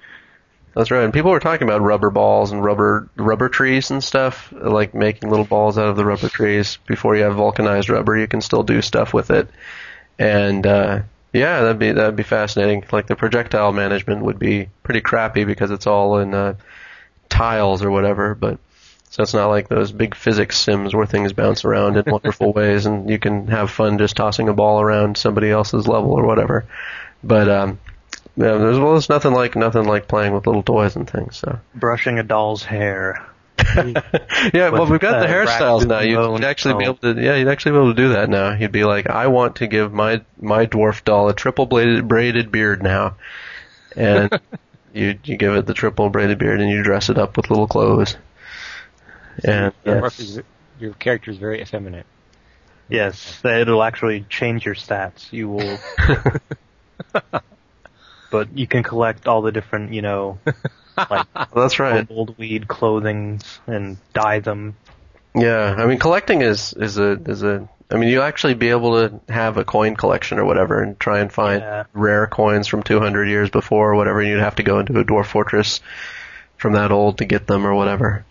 That's right. And people were talking about rubber balls and rubber rubber trees and stuff, like making little balls out of the rubber trees. Before you have vulcanized rubber, you can still do stuff with it. And uh yeah, that'd be that'd be fascinating. Like the projectile management would be pretty crappy because it's all in uh tiles or whatever, but so it's not like those big physics sims where things bounce around in wonderful ways and you can have fun just tossing a ball around somebody else's level or whatever. But um yeah, there's well, there's nothing like nothing like playing with little toys and things. So
Brushing a doll's hair.
yeah, well, we've got the
uh,
hairstyles now. You'd,
bone
you'd actually be able to, yeah, you'd actually be able to do that now. You'd be like, I want to give my my dwarf doll a triple bladed braided beard now, and you you give it the triple braided beard and you dress it up with little clothes. And
Your,
uh,
your character is very effeminate.
Yes, it'll actually change your stats. You will, but you can collect all the different, you know, like
that's right.
old weed clothings and dye them.
Yeah, I mean, collecting is is a is a. I mean, you actually be able to have a coin collection or whatever, and try and find
Yeah.
rare coins from 200 years before or whatever. And you'd have to go into a dwarf fortress from that old to get them or whatever.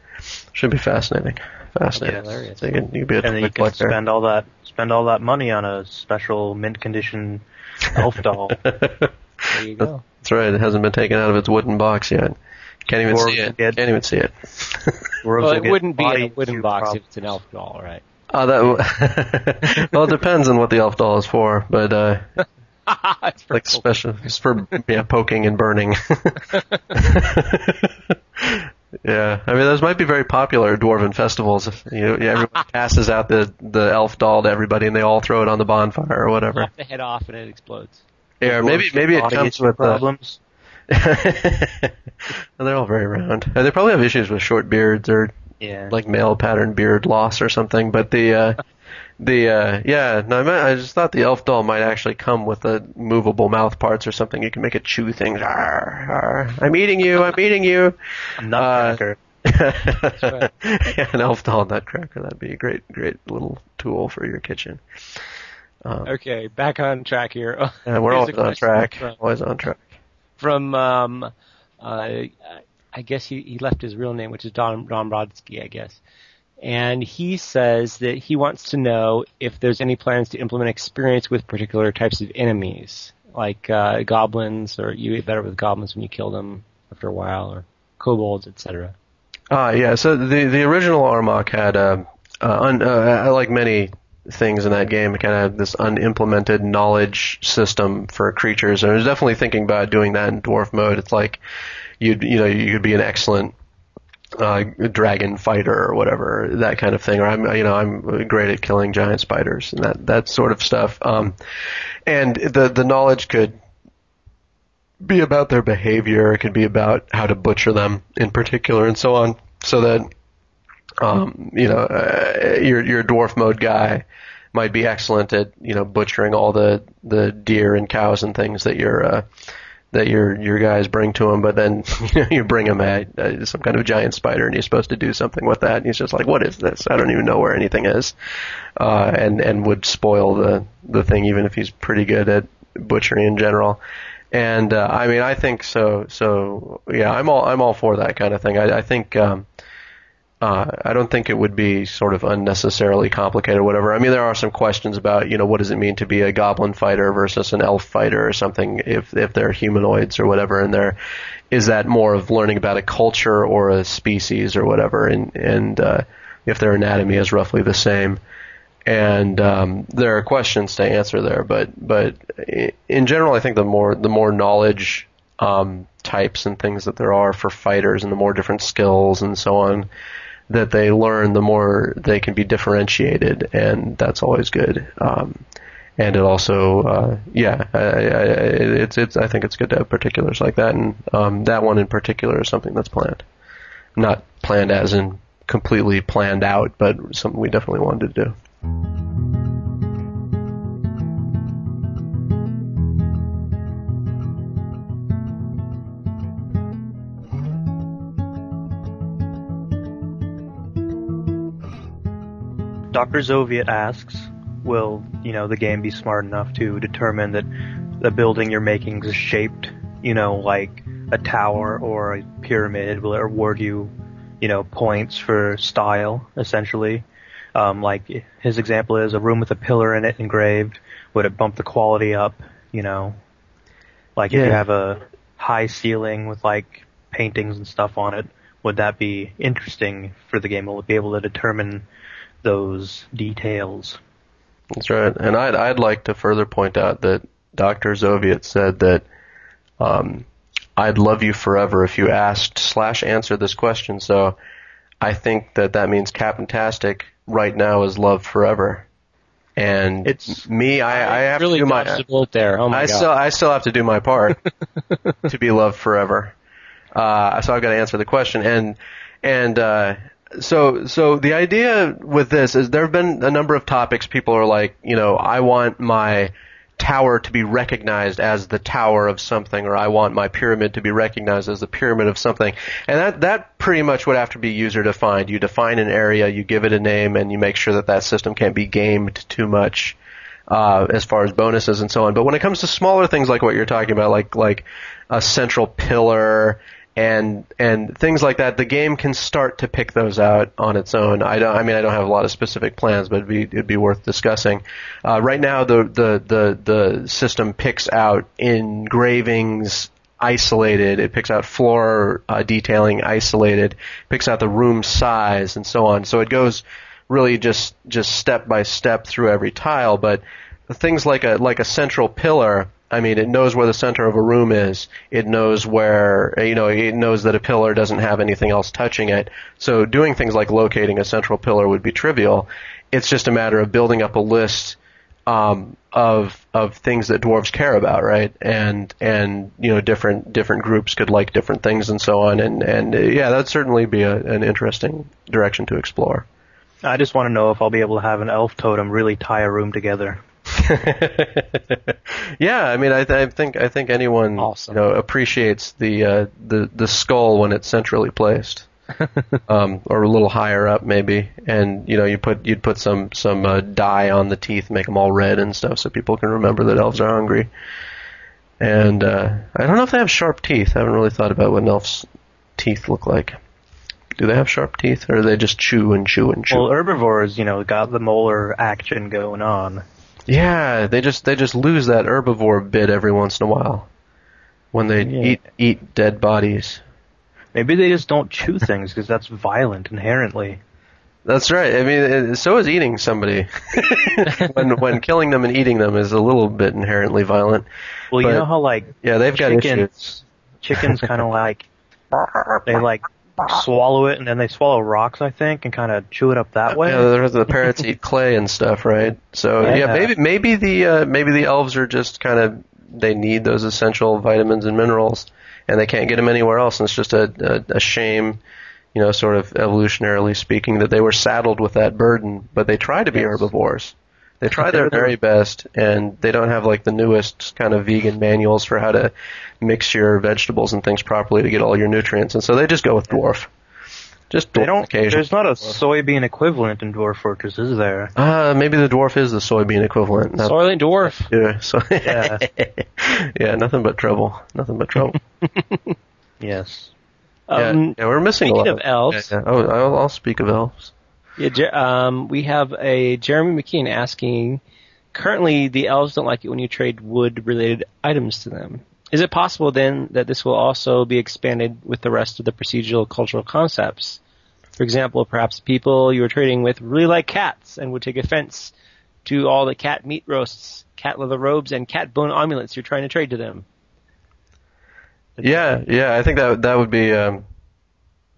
Should be fascinating. Fascinating.
Yeah, hilarious.
So you can you be a
And then
toy
you can
collector.
spend all that spend all that money on a special mint condition elf doll.
There you go.
That's right. It hasn't been taken out of its wooden box yet. Can't even
Or
see it.
get-
Can't even see it.
Well, it wouldn't be in a wooden box
prob-
if it's an elf doll, right?
Oh, that. well, it depends on what the elf doll is for, but uh,
It's for
like
cool.
special, it's for yeah, poking and burning. Yeah, I mean those might be very popular at dwarven festivals. You, yeah, everyone passes out the the elf doll to everybody, and they all throw it on the bonfire or whatever.
Chop the head off and it explodes.
Yeah, or maybe maybe it comes with uh,
problems.
well, they're all very round. Uh, they probably have issues with short beards or
Yeah.
like male pattern beard loss or something. But the uh, the uh, yeah, no, I, meant, I just thought the elf doll might actually come with a movable mouth parts or something. You can make it chew things. Arr, arr, I'm eating you. I'm eating you.
A nutcracker.
yeah, an elf doll nutcracker. That'd be a great, great little tool for your kitchen. Um,
Okay, back on track here.
yeah, we're always on track.
from-
Always on track.
from um, uh, I guess he, he left his real name, which is Don Don Brodsky, I guess. And he says that he wants to know if there's any plans to implement experience with particular types of enemies, like uh, goblins, or you get better with goblins when you kill them after a while, or kobolds, etc.
Ah, yeah. So the the original Armok had uh, uh, un, uh, like many things in that game, it kind of had this unimplemented knowledge system for creatures. And I was definitely thinking about doing that in dwarf mode. It's like you'd you know you could be an excellent uh, dragon fighter or whatever that kind of thing. Or I'm you know I'm great at killing giant spiders and that that sort of stuff. Um, and the the knowledge could be about their behavior. It could be about how to butcher them in particular, and so on. So that um, you know uh, your your dwarf mode guy might be excellent at you know butchering all the the deer and cows and things that your uh, that your your guys bring to him, but then you know you bring him a, uh, some kind of giant spider and he's supposed to do something with that, and he's just like, what is this? I don't even know where anything is, uh, and and would spoil the the thing even if he's pretty good at butchery in general. And uh, I mean, I think so. So yeah, I'm all I'm all for that kind of thing. I, I think um, uh, I don't think it would be sort of unnecessarily complicated or whatever. I mean, there are some questions about you know what does it mean to be a goblin fighter versus an elf fighter or something if if they're humanoids or whatever, and there is that more of learning about a culture or a species or whatever, and and uh, if their anatomy is roughly the same and um, there are questions to answer there. But but in general, I think the more the more knowledge um, types and things that there are for fighters, and the more different skills and so on that they learn, the more they can be differentiated, and that's always good. Um, and it also, uh, yeah, I, I, it's it's. I think it's good to have particulars like that, and um, that one in particular is something that's planned, not planned as in completely planned out, but something we definitely wanted to do.
Dr. Zoviet asks, will, you know, the game be smart enough to determine that the building you're making is shaped, you know, like a tower or a pyramid? Will it award you, you know, points for style, essentially? Um, like his example is a room with a pillar in it engraved. Would it bump the quality up, you know? Like if you have a high ceiling with like paintings and stuff on it, would that be interesting for the game? Will it be able to determine those details?
That's right. And I'd I'd like to further point out that Dr. Zoviet said that um, I'd love you forever if you asked slash answer this question. So I think that that means Capntastic right now is loved forever. And
It's-
me. I, I have
really
to do my.
dodged there. Oh my
I
god.
still I still have to do my part to be loved forever. Uh, so I've got to answer the question, and and uh, so so the idea with this is there have been a number of topics. People are like, you know, I want my tower to be recognized as the tower of something, or I want my pyramid to be recognized as the pyramid of something, and that that pretty much would have to be user defined. You define an area, you give it a name, and you make sure that that system can't be gamed too much uh, as far as bonuses and so on. But when it comes to smaller things like what you're talking about, like like a central pillar and and things like that, the game can start to pick those out on its own. I don't. I mean, I don't have a lot of specific plans, but it'd be it'd be worth discussing. Uh, right now, the the the the system picks out engravings isolated. It picks out floor uh, detailing isolated. Picks out the room size and so on. So it goes really just just step by step through every tile. But things like a like a central pillar. I mean, it knows where the center of a room is. It knows where, you know, it knows that a pillar doesn't have anything else touching it. So doing things like locating a central pillar would be trivial. It's just a matter of building up a list um, of of things that dwarves care about, right? And and you know different different groups could like different things and so on. And and uh, yeah, that'd certainly be a, an interesting direction to explore.
I just want to know if I'll be able to have an elf totem really tie a room together.
yeah, I mean, I, th- I think I think anyone
Awesome.
you know appreciates the uh, the the skull when it's centrally placed, um, or a little higher up maybe, and you know you put you'd put some some uh, dye on the teeth, make them all red and stuff, so people can remember that elves are hungry. And uh, I don't know if they have sharp teeth. I haven't really thought about what an elf's teeth look like. Do they have sharp teeth, or do they just chew and chew and chew?
Well, herbivores, you know, got the molar action going on.
Yeah, they just they just lose that herbivore bit every once in a while when they
Yeah.
eat eat dead bodies.
Maybe they just don't chew things because that's violent inherently.
That's right. I mean, it- so is eating somebody. when when killing them and eating them is a little bit inherently violent.
Well, you know how like
Yeah, they've got issues.
chickens, chickens kind of like they like swallow it and then they swallow rocks, I think, and kind of chew it up that way.
Yeah, the, the parrots eat clay and stuff, right? So yeah,
Yeah.
maybe maybe the uh, maybe the elves are just kind of they need those essential vitamins and minerals, and they can't get them anywhere else. And it's just a, a, a shame, you know, sort of evolutionarily speaking, that they were saddled with that burden. But they try to be
Yes.
herbivores. They try their very best, and they don't have like the newest kind of vegan manuals for how to mix your vegetables and things properly to get all your nutrients, and so they just go with dwarf. Just
They don't. There's not a soybean equivalent in Dwarf Fortress, is there?
Uh, maybe the dwarf is the soybean equivalent. Not-
Soylent Dwarf.
yeah, so
Yeah.
yeah, nothing but trouble. Nothing but trouble.
Yes.
yeah,
Um,
yeah, we're missing a
speaking
lot
of elves,
Yeah, yeah. Oh, I'll, I'll speak of elves.
Yeah, um, we have a Jeremy McKean asking. Currently, the elves don't like it when you trade wood-related items to them. Is it possible then that this will also be expanded with the rest of the procedural cultural concepts? For example, perhaps people you are trading with really like cats and would take offense to all the cat meat roasts, cat leather robes, and cat bone amulets you're trying to trade to them.
Yeah, yeah, I think that that would be. Um,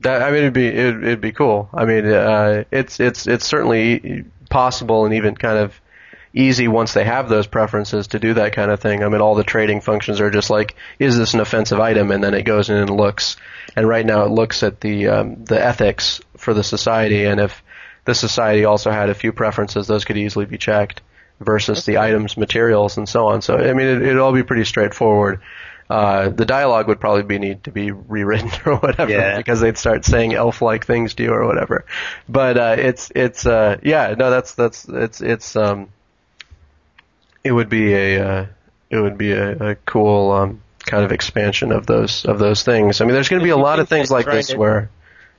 that I mean, it'd be it'd, it'd be cool. I mean, uh, it's it's it's certainly possible and even kind of easy once they have those preferences to do that kind of thing. I mean, all the trading functions are just like, is this an offensive item, and then it goes in and looks. And right now, it looks at the um, the ethics for the society, and if the society also had a few preferences, those could easily be checked versus the items, materials, and so on. So I mean, it, it'd all be pretty straightforward. Uh, the dialogue would probably be need to be rewritten or whatever
Yeah.
because they'd start saying elf-like things to you or whatever. But uh, it's it's uh, yeah no that's that's it's it's um it would be a uh, it would be a, a cool um, kind of expansion of those of those things. I mean, there's going to be a lot of things like this
to-
where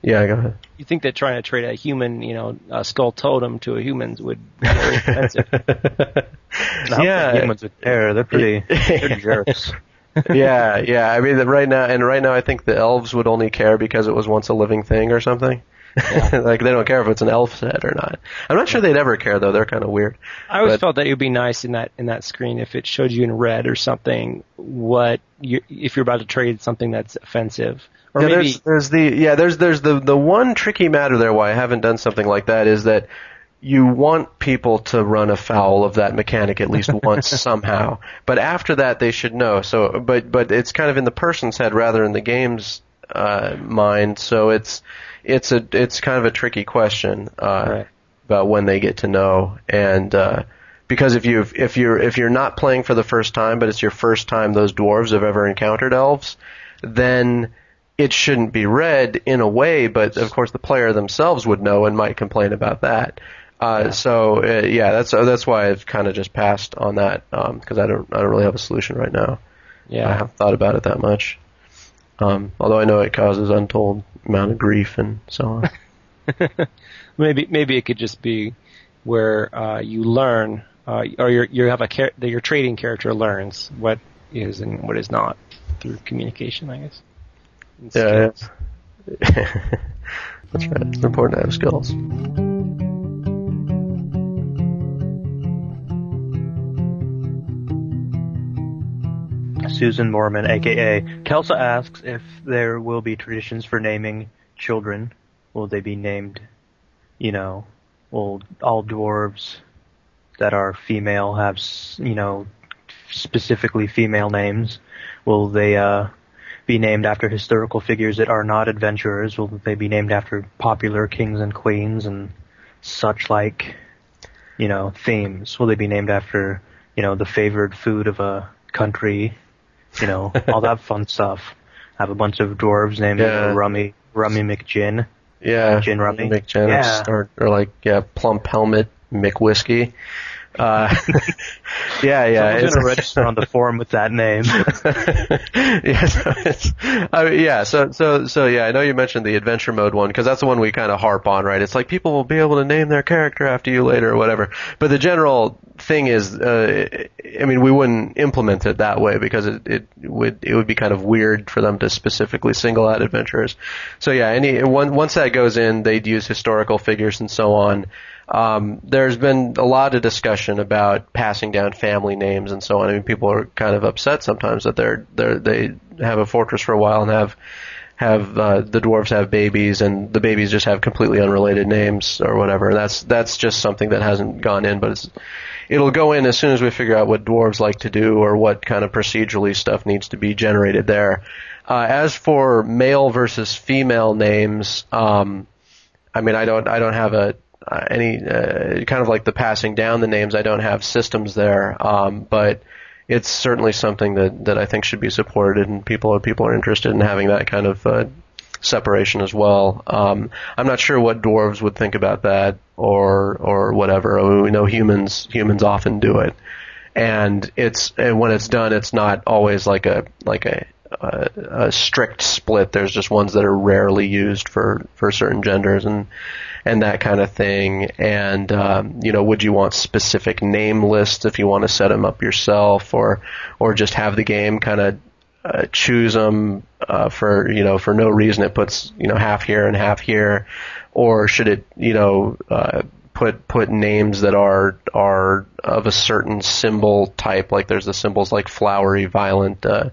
yeah go ahead.
You think that trying to trade a human, you know, a skull totem to a human would be very expensive?
Not
yeah,
the humans with hair. They're pretty. they're jerks.
Yeah, yeah. I mean, right now, and right now, I think the elves would only care because it was once a living thing or something. like they don't care if it's an elf set or not. I'm not sure they'd ever care though. They're kind of weird.
I always
But-
felt that it would be nice in that in that screen if it showed you in red or something what you if you're about to trade something that's offensive or
yeah,
maybe
there's, there's the yeah there's there's the the one tricky matter there why I haven't done something like that is that you want people to run afoul of that mechanic at least once somehow, but after that they should know. So, but but it's kind of in the person's head rather than the game's uh, mind. So it's it's a it's kind of a tricky question uh,
Right.
about when they get to know and. Uh, because if you if you're if you're not playing for the first time, but it's your first time those dwarves have ever encountered elves, then it shouldn't be read in a way, but of course the player themselves would know and might complain about that. Uh, So uh, yeah, that's uh, that's why I've kind of just passed on that because I don't I don't really have a solution right now.
Yeah, I
haven't thought about it that much. Um, although I know it causes untold amount of grief and so on.
maybe maybe it could just be where uh, you learn uh, or you you have a char- that your trading character learns what is and what is not through communication I guess.
Yeah, yeah. that's right. It's important to have skills.
Susan Mormon, aka Kelsa, asks if there will be traditions for naming children. Will they be named, you know, will all dwarves that are female have, you know, specifically female names? Will they uh, be named after historical figures that are not adventurers? Will they be named after popular kings and queens and such like, you know, themes? Will they be named after, you know, the favored food of a country? You know, all that fun stuff. I have a bunch of dwarves named
Yeah.
Rummy, Rummy McGin.
Yeah,
Gin rummy.
McGin,
Yeah.
or, or like yeah, plump helmet, McWhiskey. Uh, yeah, yeah.
Someone's gonna register on the forum with that name.
yeah, so I mean, yeah, so so so yeah. I know you mentioned the adventure mode one because that's the one we kind of harp on, right? It's like people will be able to name their character after you later or whatever. But the general thing is, uh, I mean, we wouldn't implement it that way because it, it would it would be kind of weird for them to specifically single out adventurers. So yeah, any one, once that goes in, they'd use historical figures and so on. Um, there's been a lot of discussion about passing down family names and so on. I mean, people are kind of upset sometimes that they're, they're they have a fortress for a while and have have uh, the dwarves have babies and the babies just have completely unrelated names or whatever. And that's that's just something that hasn't gone in, but it's it'll go in as soon as we figure out what dwarves like to do or what kind of procedurally stuff needs to be generated there. Uh, as for male versus female names, um, I mean, I don't, I don't have a uh, any uh, kind of like the passing down the names. I don't have systems there, um, but it's certainly something that that I think should be supported, and people people are interested in having that kind of uh, separation as well. Um, I'm not sure what dwarves would think about that or or whatever. I mean, we know humans humans often do it, and it's and when it's done, it's not always like a like a a, a strict split. There's just ones that are rarely used for for certain genders and and that kind of thing. And um, you know, would you want specific name lists if you want to set them up yourself, or or just have the game kind of uh, choose them uh, for you know for no reason? It puts you know half here and half here, or should it you know uh, put put names that are are of a certain symbol type? Like there's the symbols like flowery, violent. Uh,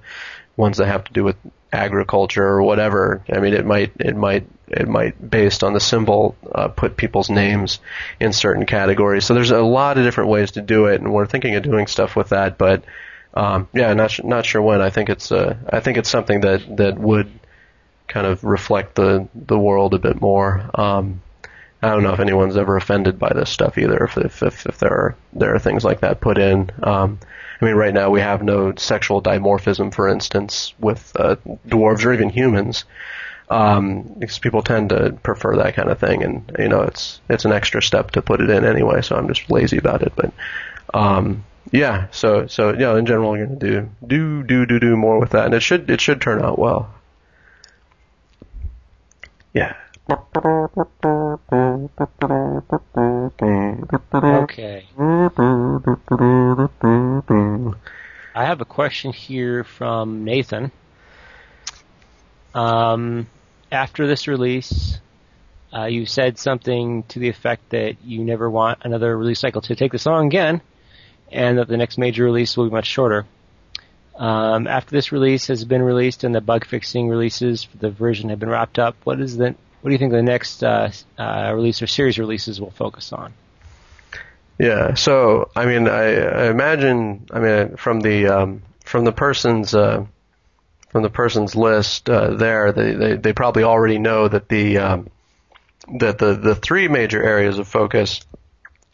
ones that have to do with agriculture or whatever. I mean, it might it might it might based on the symbol uh, put people's names in certain categories. So there's a lot of different ways to do it, and we're thinking of doing stuff with that. But um, yeah, not su- not sure when. I think it's uh, I think it's something that that would kind of reflect the the world a bit more. Um, I don't know if anyone's ever offended by this stuff either. If if if, if there are there are things like that put in. Um, I mean, right now we have no sexual dimorphism, for instance, with uh, dwarves or even humans, um, because people tend to prefer that kind of thing, and you know, it's it's an extra step to put it in anyway. So I'm just lazy about it, but um, yeah. So so yeah, in general, going to do do do do do more with that, and it should it should turn out well. Yeah.
Okay. I have a question here from Nathan. Um, after this release, uh, you said something to the effect that you never want another release cycle to take this long again, and that the next major release will be much shorter. Um, after this release has been released and the bug fixing releases for the version have been wrapped up, what is the what do you think the next uh, uh, release or series releases will focus on?
Yeah. So I mean, I, I imagine. I mean, from the um, from the person's uh, from the person's list uh, there, they, they they probably already know that the um, that the the three major areas of focus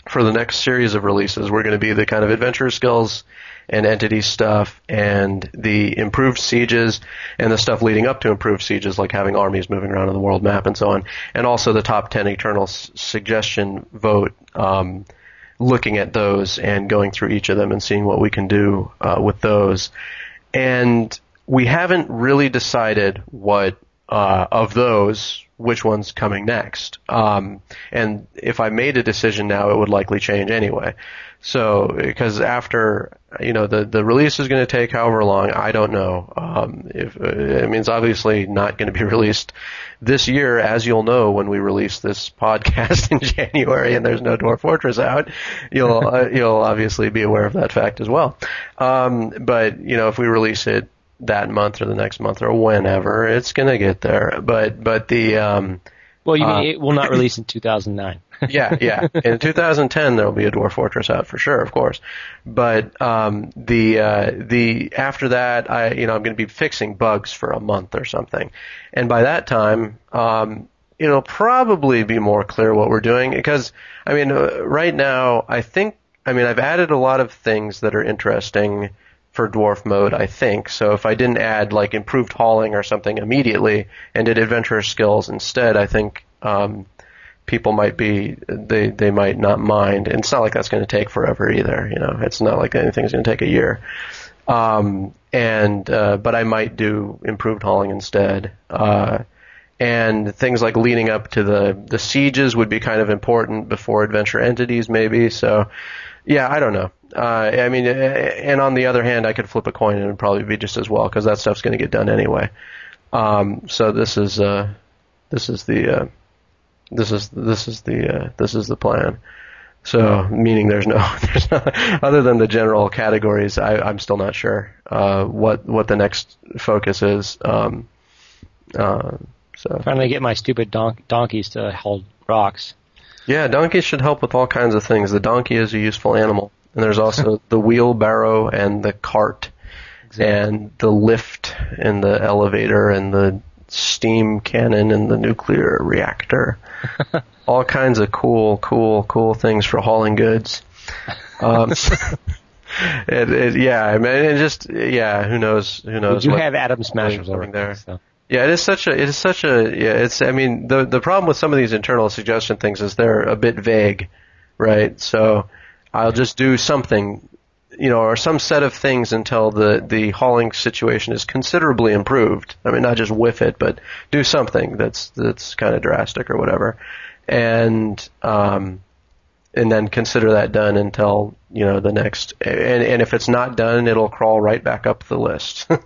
for the next series of releases were going to be the kind of adventure skills and entity stuff and the improved sieges and the stuff leading up to improved sieges like having armies moving around on the world map and so on and also the top 10 eternal s- suggestion vote um, looking at those and going through each of them and seeing what we can do uh, with those. And we haven't really decided what uh, of those which one's coming next. Um, and if I made a decision now, it would likely change anyway. So because after you know the the release is going to take however long, I don't know. Um, if uh, I mean it's obviously not going to be released this year, as you'll know when we release this podcast in January and there's no Dwarf Fortress out, you'll uh, you'll obviously be aware of that fact as well. Um, but you know if we release it that month or the next month or whenever, it's gonna get there. But but the um,
Well, you mean uh, it will not release in 2009?
yeah, yeah. In 2010, there will be a Dwarf Fortress out for sure, of course. But um, the uh, the after that, I you know I'm going to be fixing bugs for a month or something, and by that time, um, it'll probably be more clear what we're doing because I mean uh, right now I think I mean I've added a lot of things that are interesting for dwarf mode, I think. So if I didn't add like improved hauling or something immediately and did adventurer skills instead, I think um, people might be they they might not mind. And it's not like that's going to take forever either. You know, it's not like anything's going to take a year. Um, and uh, but I might do improved hauling instead. Uh, and things like leading up to the the sieges would be kind of important before adventure entities maybe. So yeah, I don't know. Uh, I mean, uh, and on the other hand, I could flip a coin and it would probably be just as well because that stuff's going to get done anyway. Um, so this is uh, this is the uh, this is this is the uh, this is the plan. So meaning there's no there's no other than the general categories. I, I'm still not sure uh, what what the next focus is. Um,
so finally get my stupid don- donkeys to hold rocks.
Yeah, donkeys should help with all kinds of things. The donkey is a useful animal. And there's also the wheelbarrow and the cart exactly. and the lift and the elevator and the steam cannon and the nuclear reactor. all kinds of cool, cool, cool things for hauling goods. Um, it, it, yeah, I mean, it just, yeah, who knows, who knows.
You have Atom Smashers over there. So.
Yeah, it is such a it is such a yeah. It's I mean the the problem with some of these internal suggestion things is they're a bit vague, right? So I'll just do something, you know, or some set of things until the the hauling situation is considerably improved. I mean, not just whiff it, but do something that's that's kind of drastic or whatever, and um, and then consider that done until you know the next and and if it's not done it'll crawl right back up the list.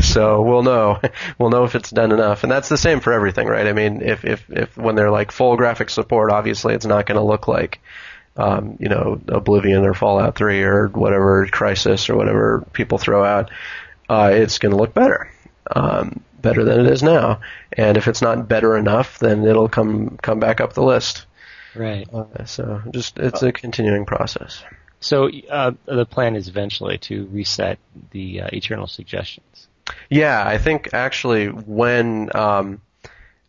So we'll know. We'll know if it's done enough. And that's the same for everything right? I mean if if if when they're like full graphic support obviously it's not going to look like um, you know oblivion or fallout 3 or whatever Crysis or whatever people throw out. Uh, it's going to look better um, better than it is now. And if it's not better enough then it'll come come back up the list
Right. Uh,
so just it's a continuing process.
So uh, the plan is eventually to reset the uh, eternal suggestions.
Yeah, I think actually when um,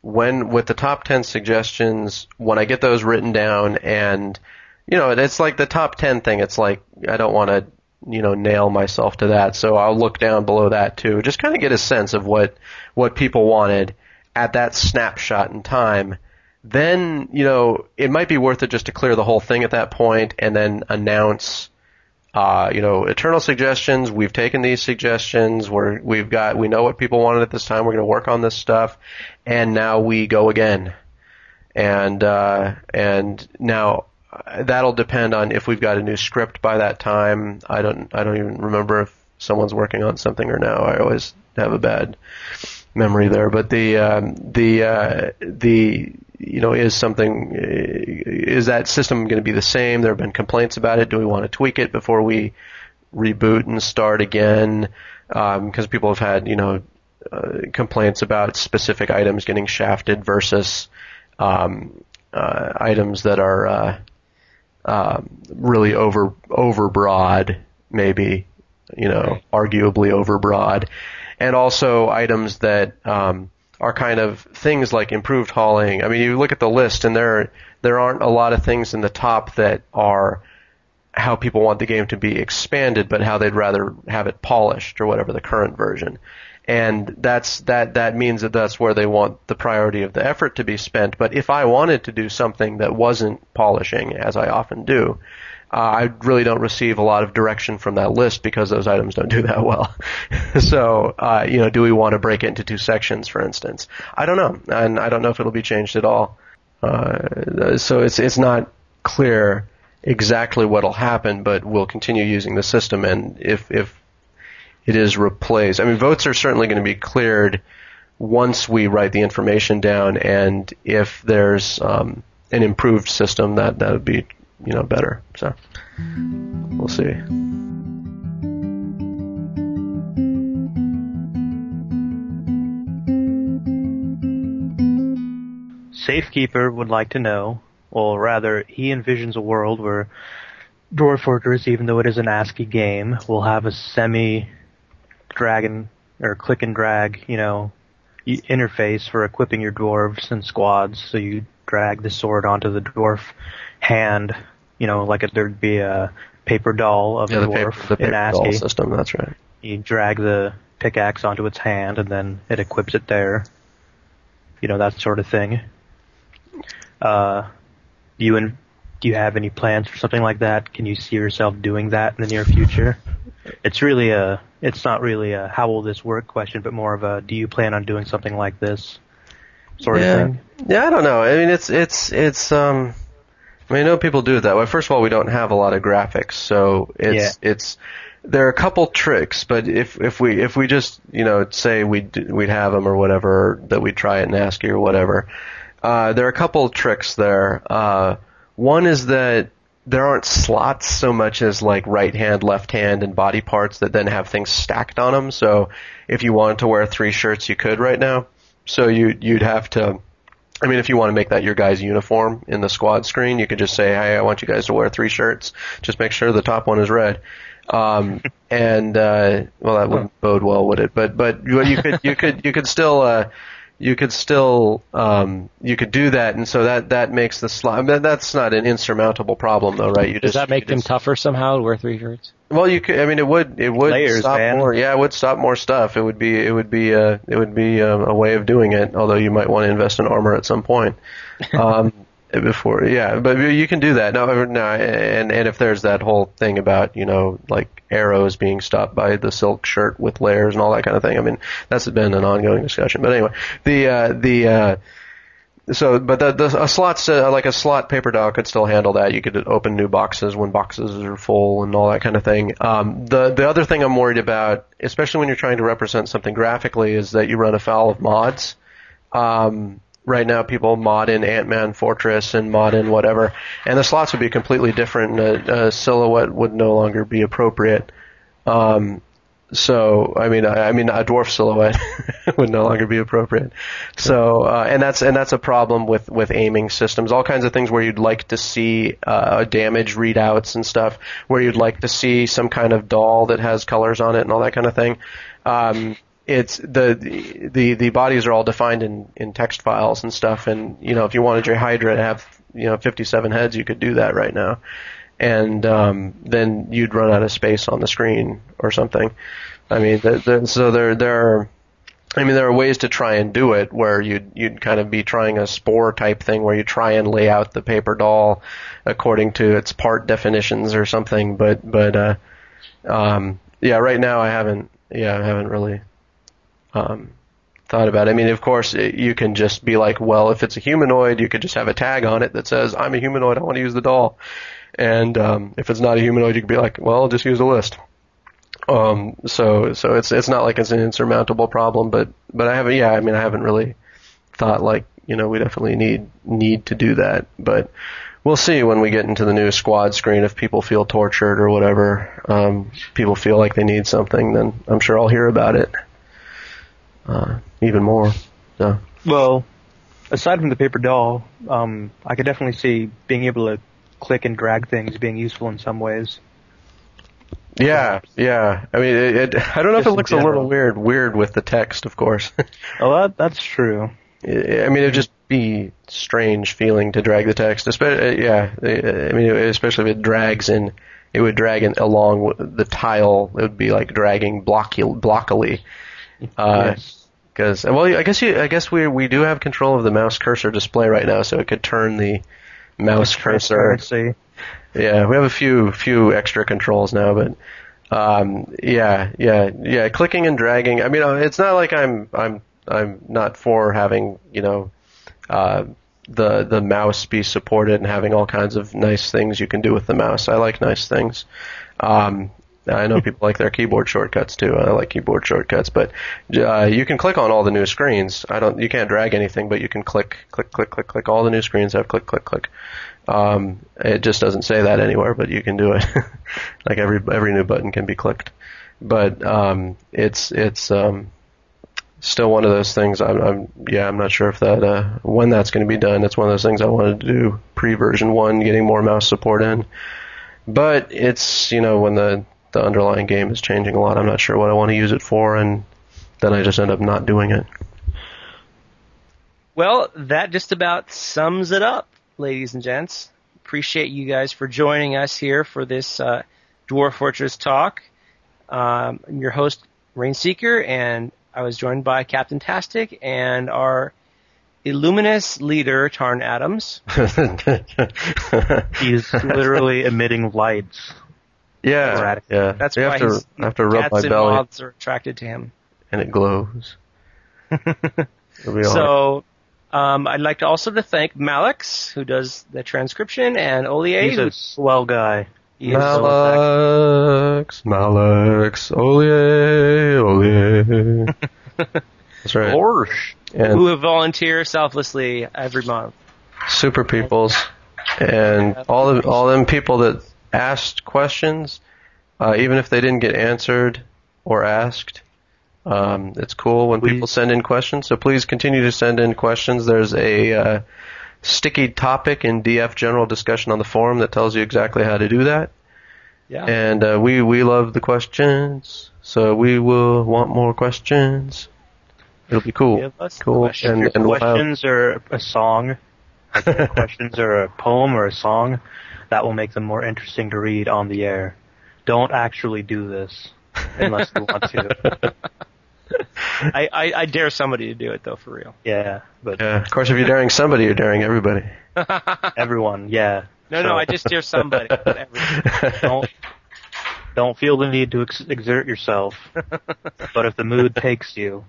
when with the top ten suggestions, when I get those written down, and you know, it's like the top ten thing. It's like I don't want to you know nail myself to that, so I'll look down below that too, just kind of get a sense of what what people wanted at that snapshot in time then you know it might be worth it just to clear the whole thing at that point and then announce uh, you know eternal suggestions. We've taken these suggestions. We're we've got we know what people wanted at this time. We're going to work on this stuff. And now we go again. And uh, and now that'll depend on if we've got a new script by that time. I don't i don't even remember if someone's working on something or no i always have a bad memory there. But the um, the uh, the you know, is something, is that system going to be the same? There have been complaints about it. Do we want to tweak it before we reboot and start again? Because um, people have had, you know, uh, complaints about specific items getting shafted versus um, uh, items that are uh, um, really over overbroad, maybe, you know, arguably overbroad, and also items that um, are kind of things like improved hauling. I mean, you look at the list and there there aren't a lot of things in the top that are how people want the game to be expanded, but how they'd rather have it polished or whatever the current version. And that's that that means that that's where they want the priority of the effort to be spent. But if I wanted to do something that wasn't polishing, as I often do, uh, I really don't receive a lot of direction from that list because those items don't do that well. so, uh, you know, do we want to break it into two sections, for instance? I don't know, and I don't know if it'll be changed at all. Uh, so it's it's not clear exactly what'll happen, but we'll continue using the system, and if if it is replaced, I mean, votes are certainly going to be cleared once we write the information down, and if there's um, an improved system, that that would be you know, better. So we'll see.
Safekeeper would like to know, or rather, he envisions a world where Dwarf Fortress, even though it is an ASCII game, will have a semi dragon or click and drag, you know, interface for equipping your dwarves and squads. So you drag the sword onto the dwarf hand, you know, like if there'd be a paper doll of
yeah,
the dwarf
paper, the
in ASCII.
doll system. That's right.
You drag the pickaxe onto its hand and then it equips it there. You know, that sort of thing. Uh, do you in, do you have any plans for something like that? Can you see yourself doing that in the near future? It's really a, it's not really a how will this work question, but more of a do you plan on doing something like this sort
yeah.
of thing?
Yeah, I don't know. I mean, it's it's it's um. I mean, I know people do it that way. First of all, we don't have a lot of graphics, so it's it's there are a couple tricks, but if if we if we just you know say we'd we'd have them or whatever that we try it in ASCII or whatever, uh, there are a couple tricks there. Uh, one is that there aren't slots so much as like right hand, left hand, and body parts that then have things stacked on them. So if you wanted to wear three shirts, you could right now. So you you'd have to. I mean, if you want to make that your guy's uniform in the squad screen, you could just say, "Hey, I want you guys to wear three shirts. Just make sure the top one is red." Um, and uh, well, that wouldn't bode well, would it? But but you, you could you could you could still uh, you could still um, you could do that, and so that that makes the slot. I mean, that's not an insurmountable problem, though, right? You
Does
just,
that make them
just-
tougher somehow to wear three shirts?
Well, you could. I mean, it would. It would
Layers,
stop
man.
more. Yeah, it would stop more stuff. It would be. It would be. Uh, it would be uh, a way of doing it. Although you might want to invest in armor at some point. Um, before, yeah, but you can do that. No, no, and and if there's that whole thing about you know like arrows being stopped by the silk shirt with layers and all that kind of thing. I mean, that's been an ongoing discussion. But anyway, the uh, the uh, so, but the, the a slot uh, like a slot paper doll could still handle that. You could open new boxes when boxes are full and all that kind of thing. Um, the the other thing I'm worried about, especially when you're trying to represent something graphically, is that you run afoul of mods. Um, right now, people mod in Ant-Man Fortress and mod in whatever, and the slots would be completely different. And a, a silhouette would no longer be appropriate. Um, so, I mean, I, I mean, a dwarf silhouette would no longer be appropriate. So, uh, and that's and that's a problem with with aiming systems. All kinds of things where you'd like to see uh, damage readouts and stuff, where you'd like to see some kind of doll that has colors on it and all that kind of thing. Um, it's the the the bodies are all defined in in text files and stuff. And you know, if you wanted your Hydra to have you know 57 heads, you could do that right now and um, then you'd run out of space on the screen or something. I mean, the, the, so there there are. I mean, there are ways to try and do it where you'd you'd kind of be trying a Spore type thing where you try and lay out the paper doll according to its part definitions or something. But but uh, um, yeah, right now I haven't yeah I haven't really um, thought about it. I mean, of course, it, you can just be like, well, if it's a humanoid, you could just have a tag on it that says, "I'm a humanoid. I want to use the doll." And um, if it's not a humanoid, you could be like, "Well, just use a list." Um, so so it's it's not like it's an insurmountable problem, but but I haven't. Yeah, I mean, I haven't really thought like you know we definitely need need to do that, but. We'll see when we get into the new squad screen if people feel tortured or whatever. Um, people feel like they need something, then I'm sure I'll hear about it uh, even more. So
Well, aside from the paper doll, um, I could definitely see being able to click and drag things being useful in some ways.
yeah, yeah. I mean, it, it, I don't know if it looks a little weird, weird with the text, of course.
Oh, that, that's true.
I mean, it'd just be strange feeling to drag the text. Especially, yeah. I mean, especially if it drags in, it would drag in along the tile. It would be like dragging blocky, blockily. Uh,
yes.
Because well, I guess you, I guess we we do have control of the mouse cursor display right now, so it could turn the mouse cursor.
Transparency.
Yeah, we have a few few extra controls now, but um, yeah, yeah, yeah. Clicking and dragging. I mean, uh, it's not like I'm I'm I'm not for having you know uh, the the mouse be supported and having all kinds of nice things you can do with the mouse. I like nice things. Um, I know people like their keyboard shortcuts too. I like keyboard shortcuts, but uh, you can click on all the new screens. I don't. You can't drag anything, but you can click, click, click, click, click. All the new screens have click, click, click. Um, it just doesn't say that anywhere, but you can do it. like every every new button can be clicked, but um, it's it's um, still one of those things. I'm, I'm yeah, I'm not sure if that uh, when that's going to be done. It's one of those things I wanted to do pre version one, getting more mouse support in. But it's you know when the the underlying game is changing a lot, I'm not sure what I want to use it for, and then I just end up not doing it.
Well, that just about sums it up, ladies and gents. Appreciate you guys for joining us here for this uh, Dwarf Fortress talk. Um, I'm your host, Rainseeker, and I was joined by Capntastic and our Illuminous leader, Tarn Adams.
He's literally emitting lights.
Yeah,
Erratic.
yeah.
That's
you
why
have to
he's,
I have to rub
cats
my
and
belly
moths are attracted to him.
and it glows. It'll be all right.
So, um, I'd like to also to thank Malix, who does the transcription, and Olier,
He's
who
a swell guy.
he
Malix, Malix, Olie, Olie. That's right.
Orsh.
And
who volunteer selflessly every month.
super peoples and all of all them people that asked questions, uh, even if they didn't get answered or asked. Um, it's cool when
Please.
people send in questions, so please continue to send in questions. There's a uh, sticky topic in DF general discussion on the forum that tells you exactly how to do that.
Yeah.
And uh, we we love the questions, so we will want more questions. It'll be cool. Cool.
questions.
And, and we'll have,
questions are a song. Questions are a poem or a song. That will make them more interesting to read on the air. Don't actually do this unless you want to.
I, I, I dare somebody to do it though, for real.
Yeah, but
yeah, of course, if you're daring somebody, you're daring everybody.
everyone, yeah.
No,
So
no, I just dare somebody.
don't don't feel the need to ex- exert yourself. but if the mood takes you,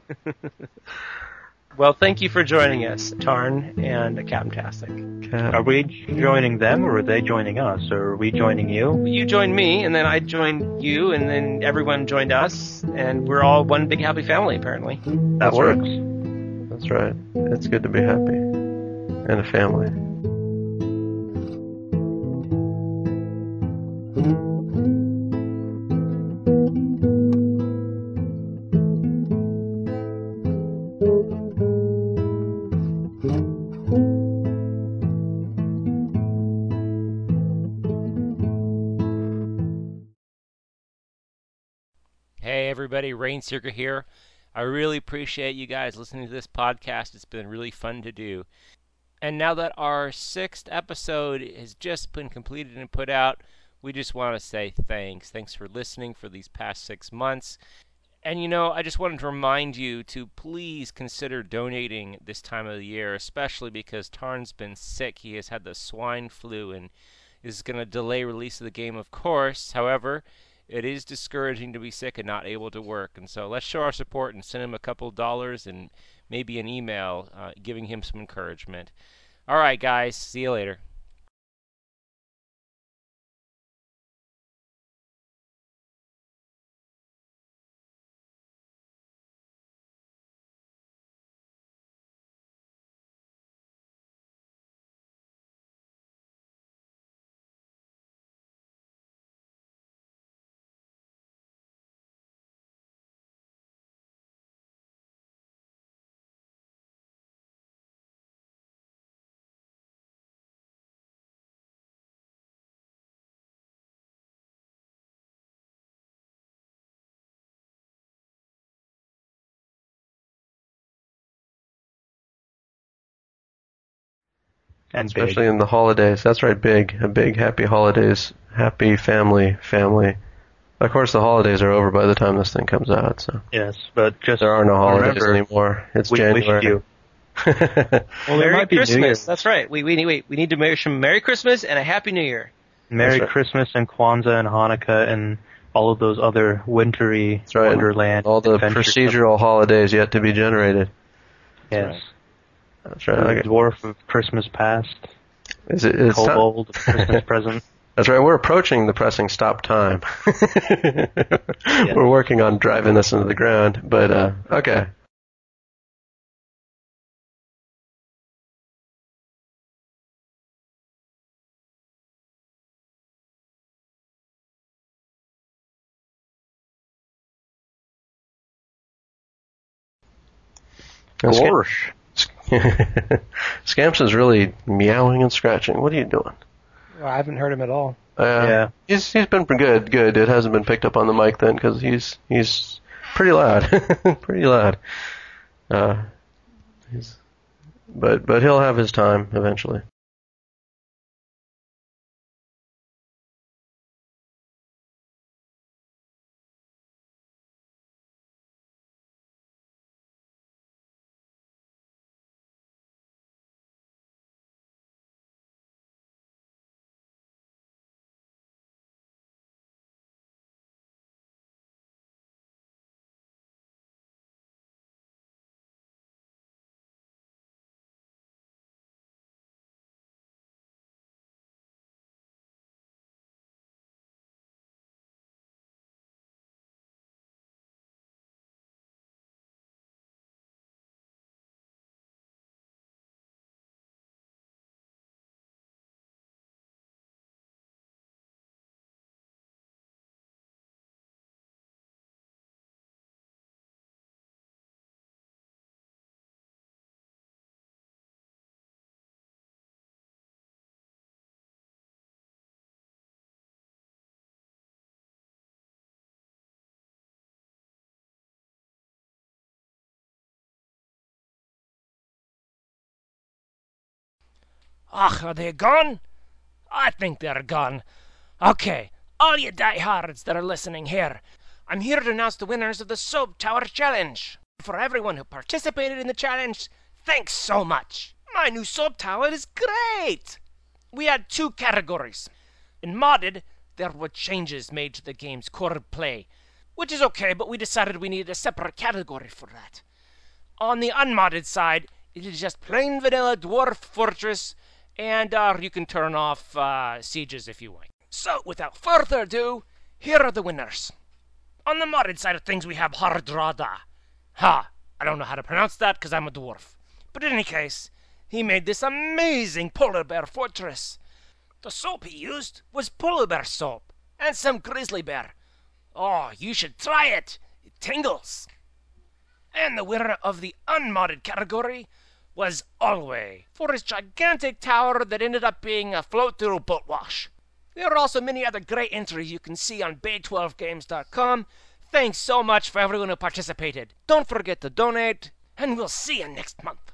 well, thank you for joining us, Tarn and Capntastic.
are we joining them or are they joining us? Or are we joining you?
You joined me, and then I joined you, and then everyone joined us, and we're all one big happy family, apparently.
That
That's right.
works.
That's right. It's good to be happy and a family.
Rainseeker here. I really appreciate you guys listening to this podcast. It's been really fun to do. And now that our sixth episode has just been completed and put out, we just want to say thanks. Thanks for listening for these past six months. And you know, I just wanted to remind you to please consider donating this time of the year, especially because Tarn's been sick. He has had the swine flu and is going to delay release of the game, of course. However, it is discouraging to be sick and not able to work. And so let's show our support and send him a couple dollars and maybe an email uh, giving him some encouragement. All right, guys. See you later.
And big.
Especially in the holidays. That's right, big. A big happy holidays. Happy family, family. Of course, the holidays are over by the time this thing comes out, so
Yes, but just
there are no holidays
remember,
anymore. It's
we wish
January.
you.
Well, Merry
might be New
Christmas. That's right. We, we, wait, we need to wish him Merry Christmas and a Happy New Year.
Merry
right.
Christmas and Kwanzaa and Hanukkah and all of those other wintry
That's right.
Wonderland.
All the
adventure
procedural holidays yet to be generated.
stuff. Yes.
That's right.
Dwarf of Christmas Past.
Is it, time-
Kobold of Christmas Present.
That's right. We're approaching the pressing stop time. We're working on driving this into the ground, but uh, okay.
Gorsh.
Scampson's really meowing and scratching. What are you doing?
Well, I haven't heard him at all.
Uh,
Yeah.
He's he's been pretty good. Good. It hasn't been picked up on the mic then because he's he's pretty loud, pretty loud. Uh, he's, but but he'll have his time eventually.
Ach, are they gone? I think they're gone. Okay, all you diehards that are listening here, I'm here to announce the winners of the Soap Tower Challenge. For everyone who participated in the challenge, thanks so much. My new soap tower is great. We had two categories. In modded, there were changes made to the game's core play, which is okay, but we decided we needed a separate category for that. On the unmodded side, it is just plain vanilla dwarf fortress, and uh, you can turn off uh, sieges if you want. So, without further ado, here are the winners. On the modded side of things, we have Hardrada. Ha! I don't know how to pronounce that because I'm a dwarf. But in any case, he made this amazing polar bear fortress. The soap he used was polar bear soap and some grizzly bear. Oh, you should try it. It tingles. And the winner of the unmodded category was Alway for his gigantic tower that ended up being a float through boat wash. There are also many other great entries you can see on bay12games.com. Thanks so much for everyone who participated. Don't forget to donate, and we'll see you next month.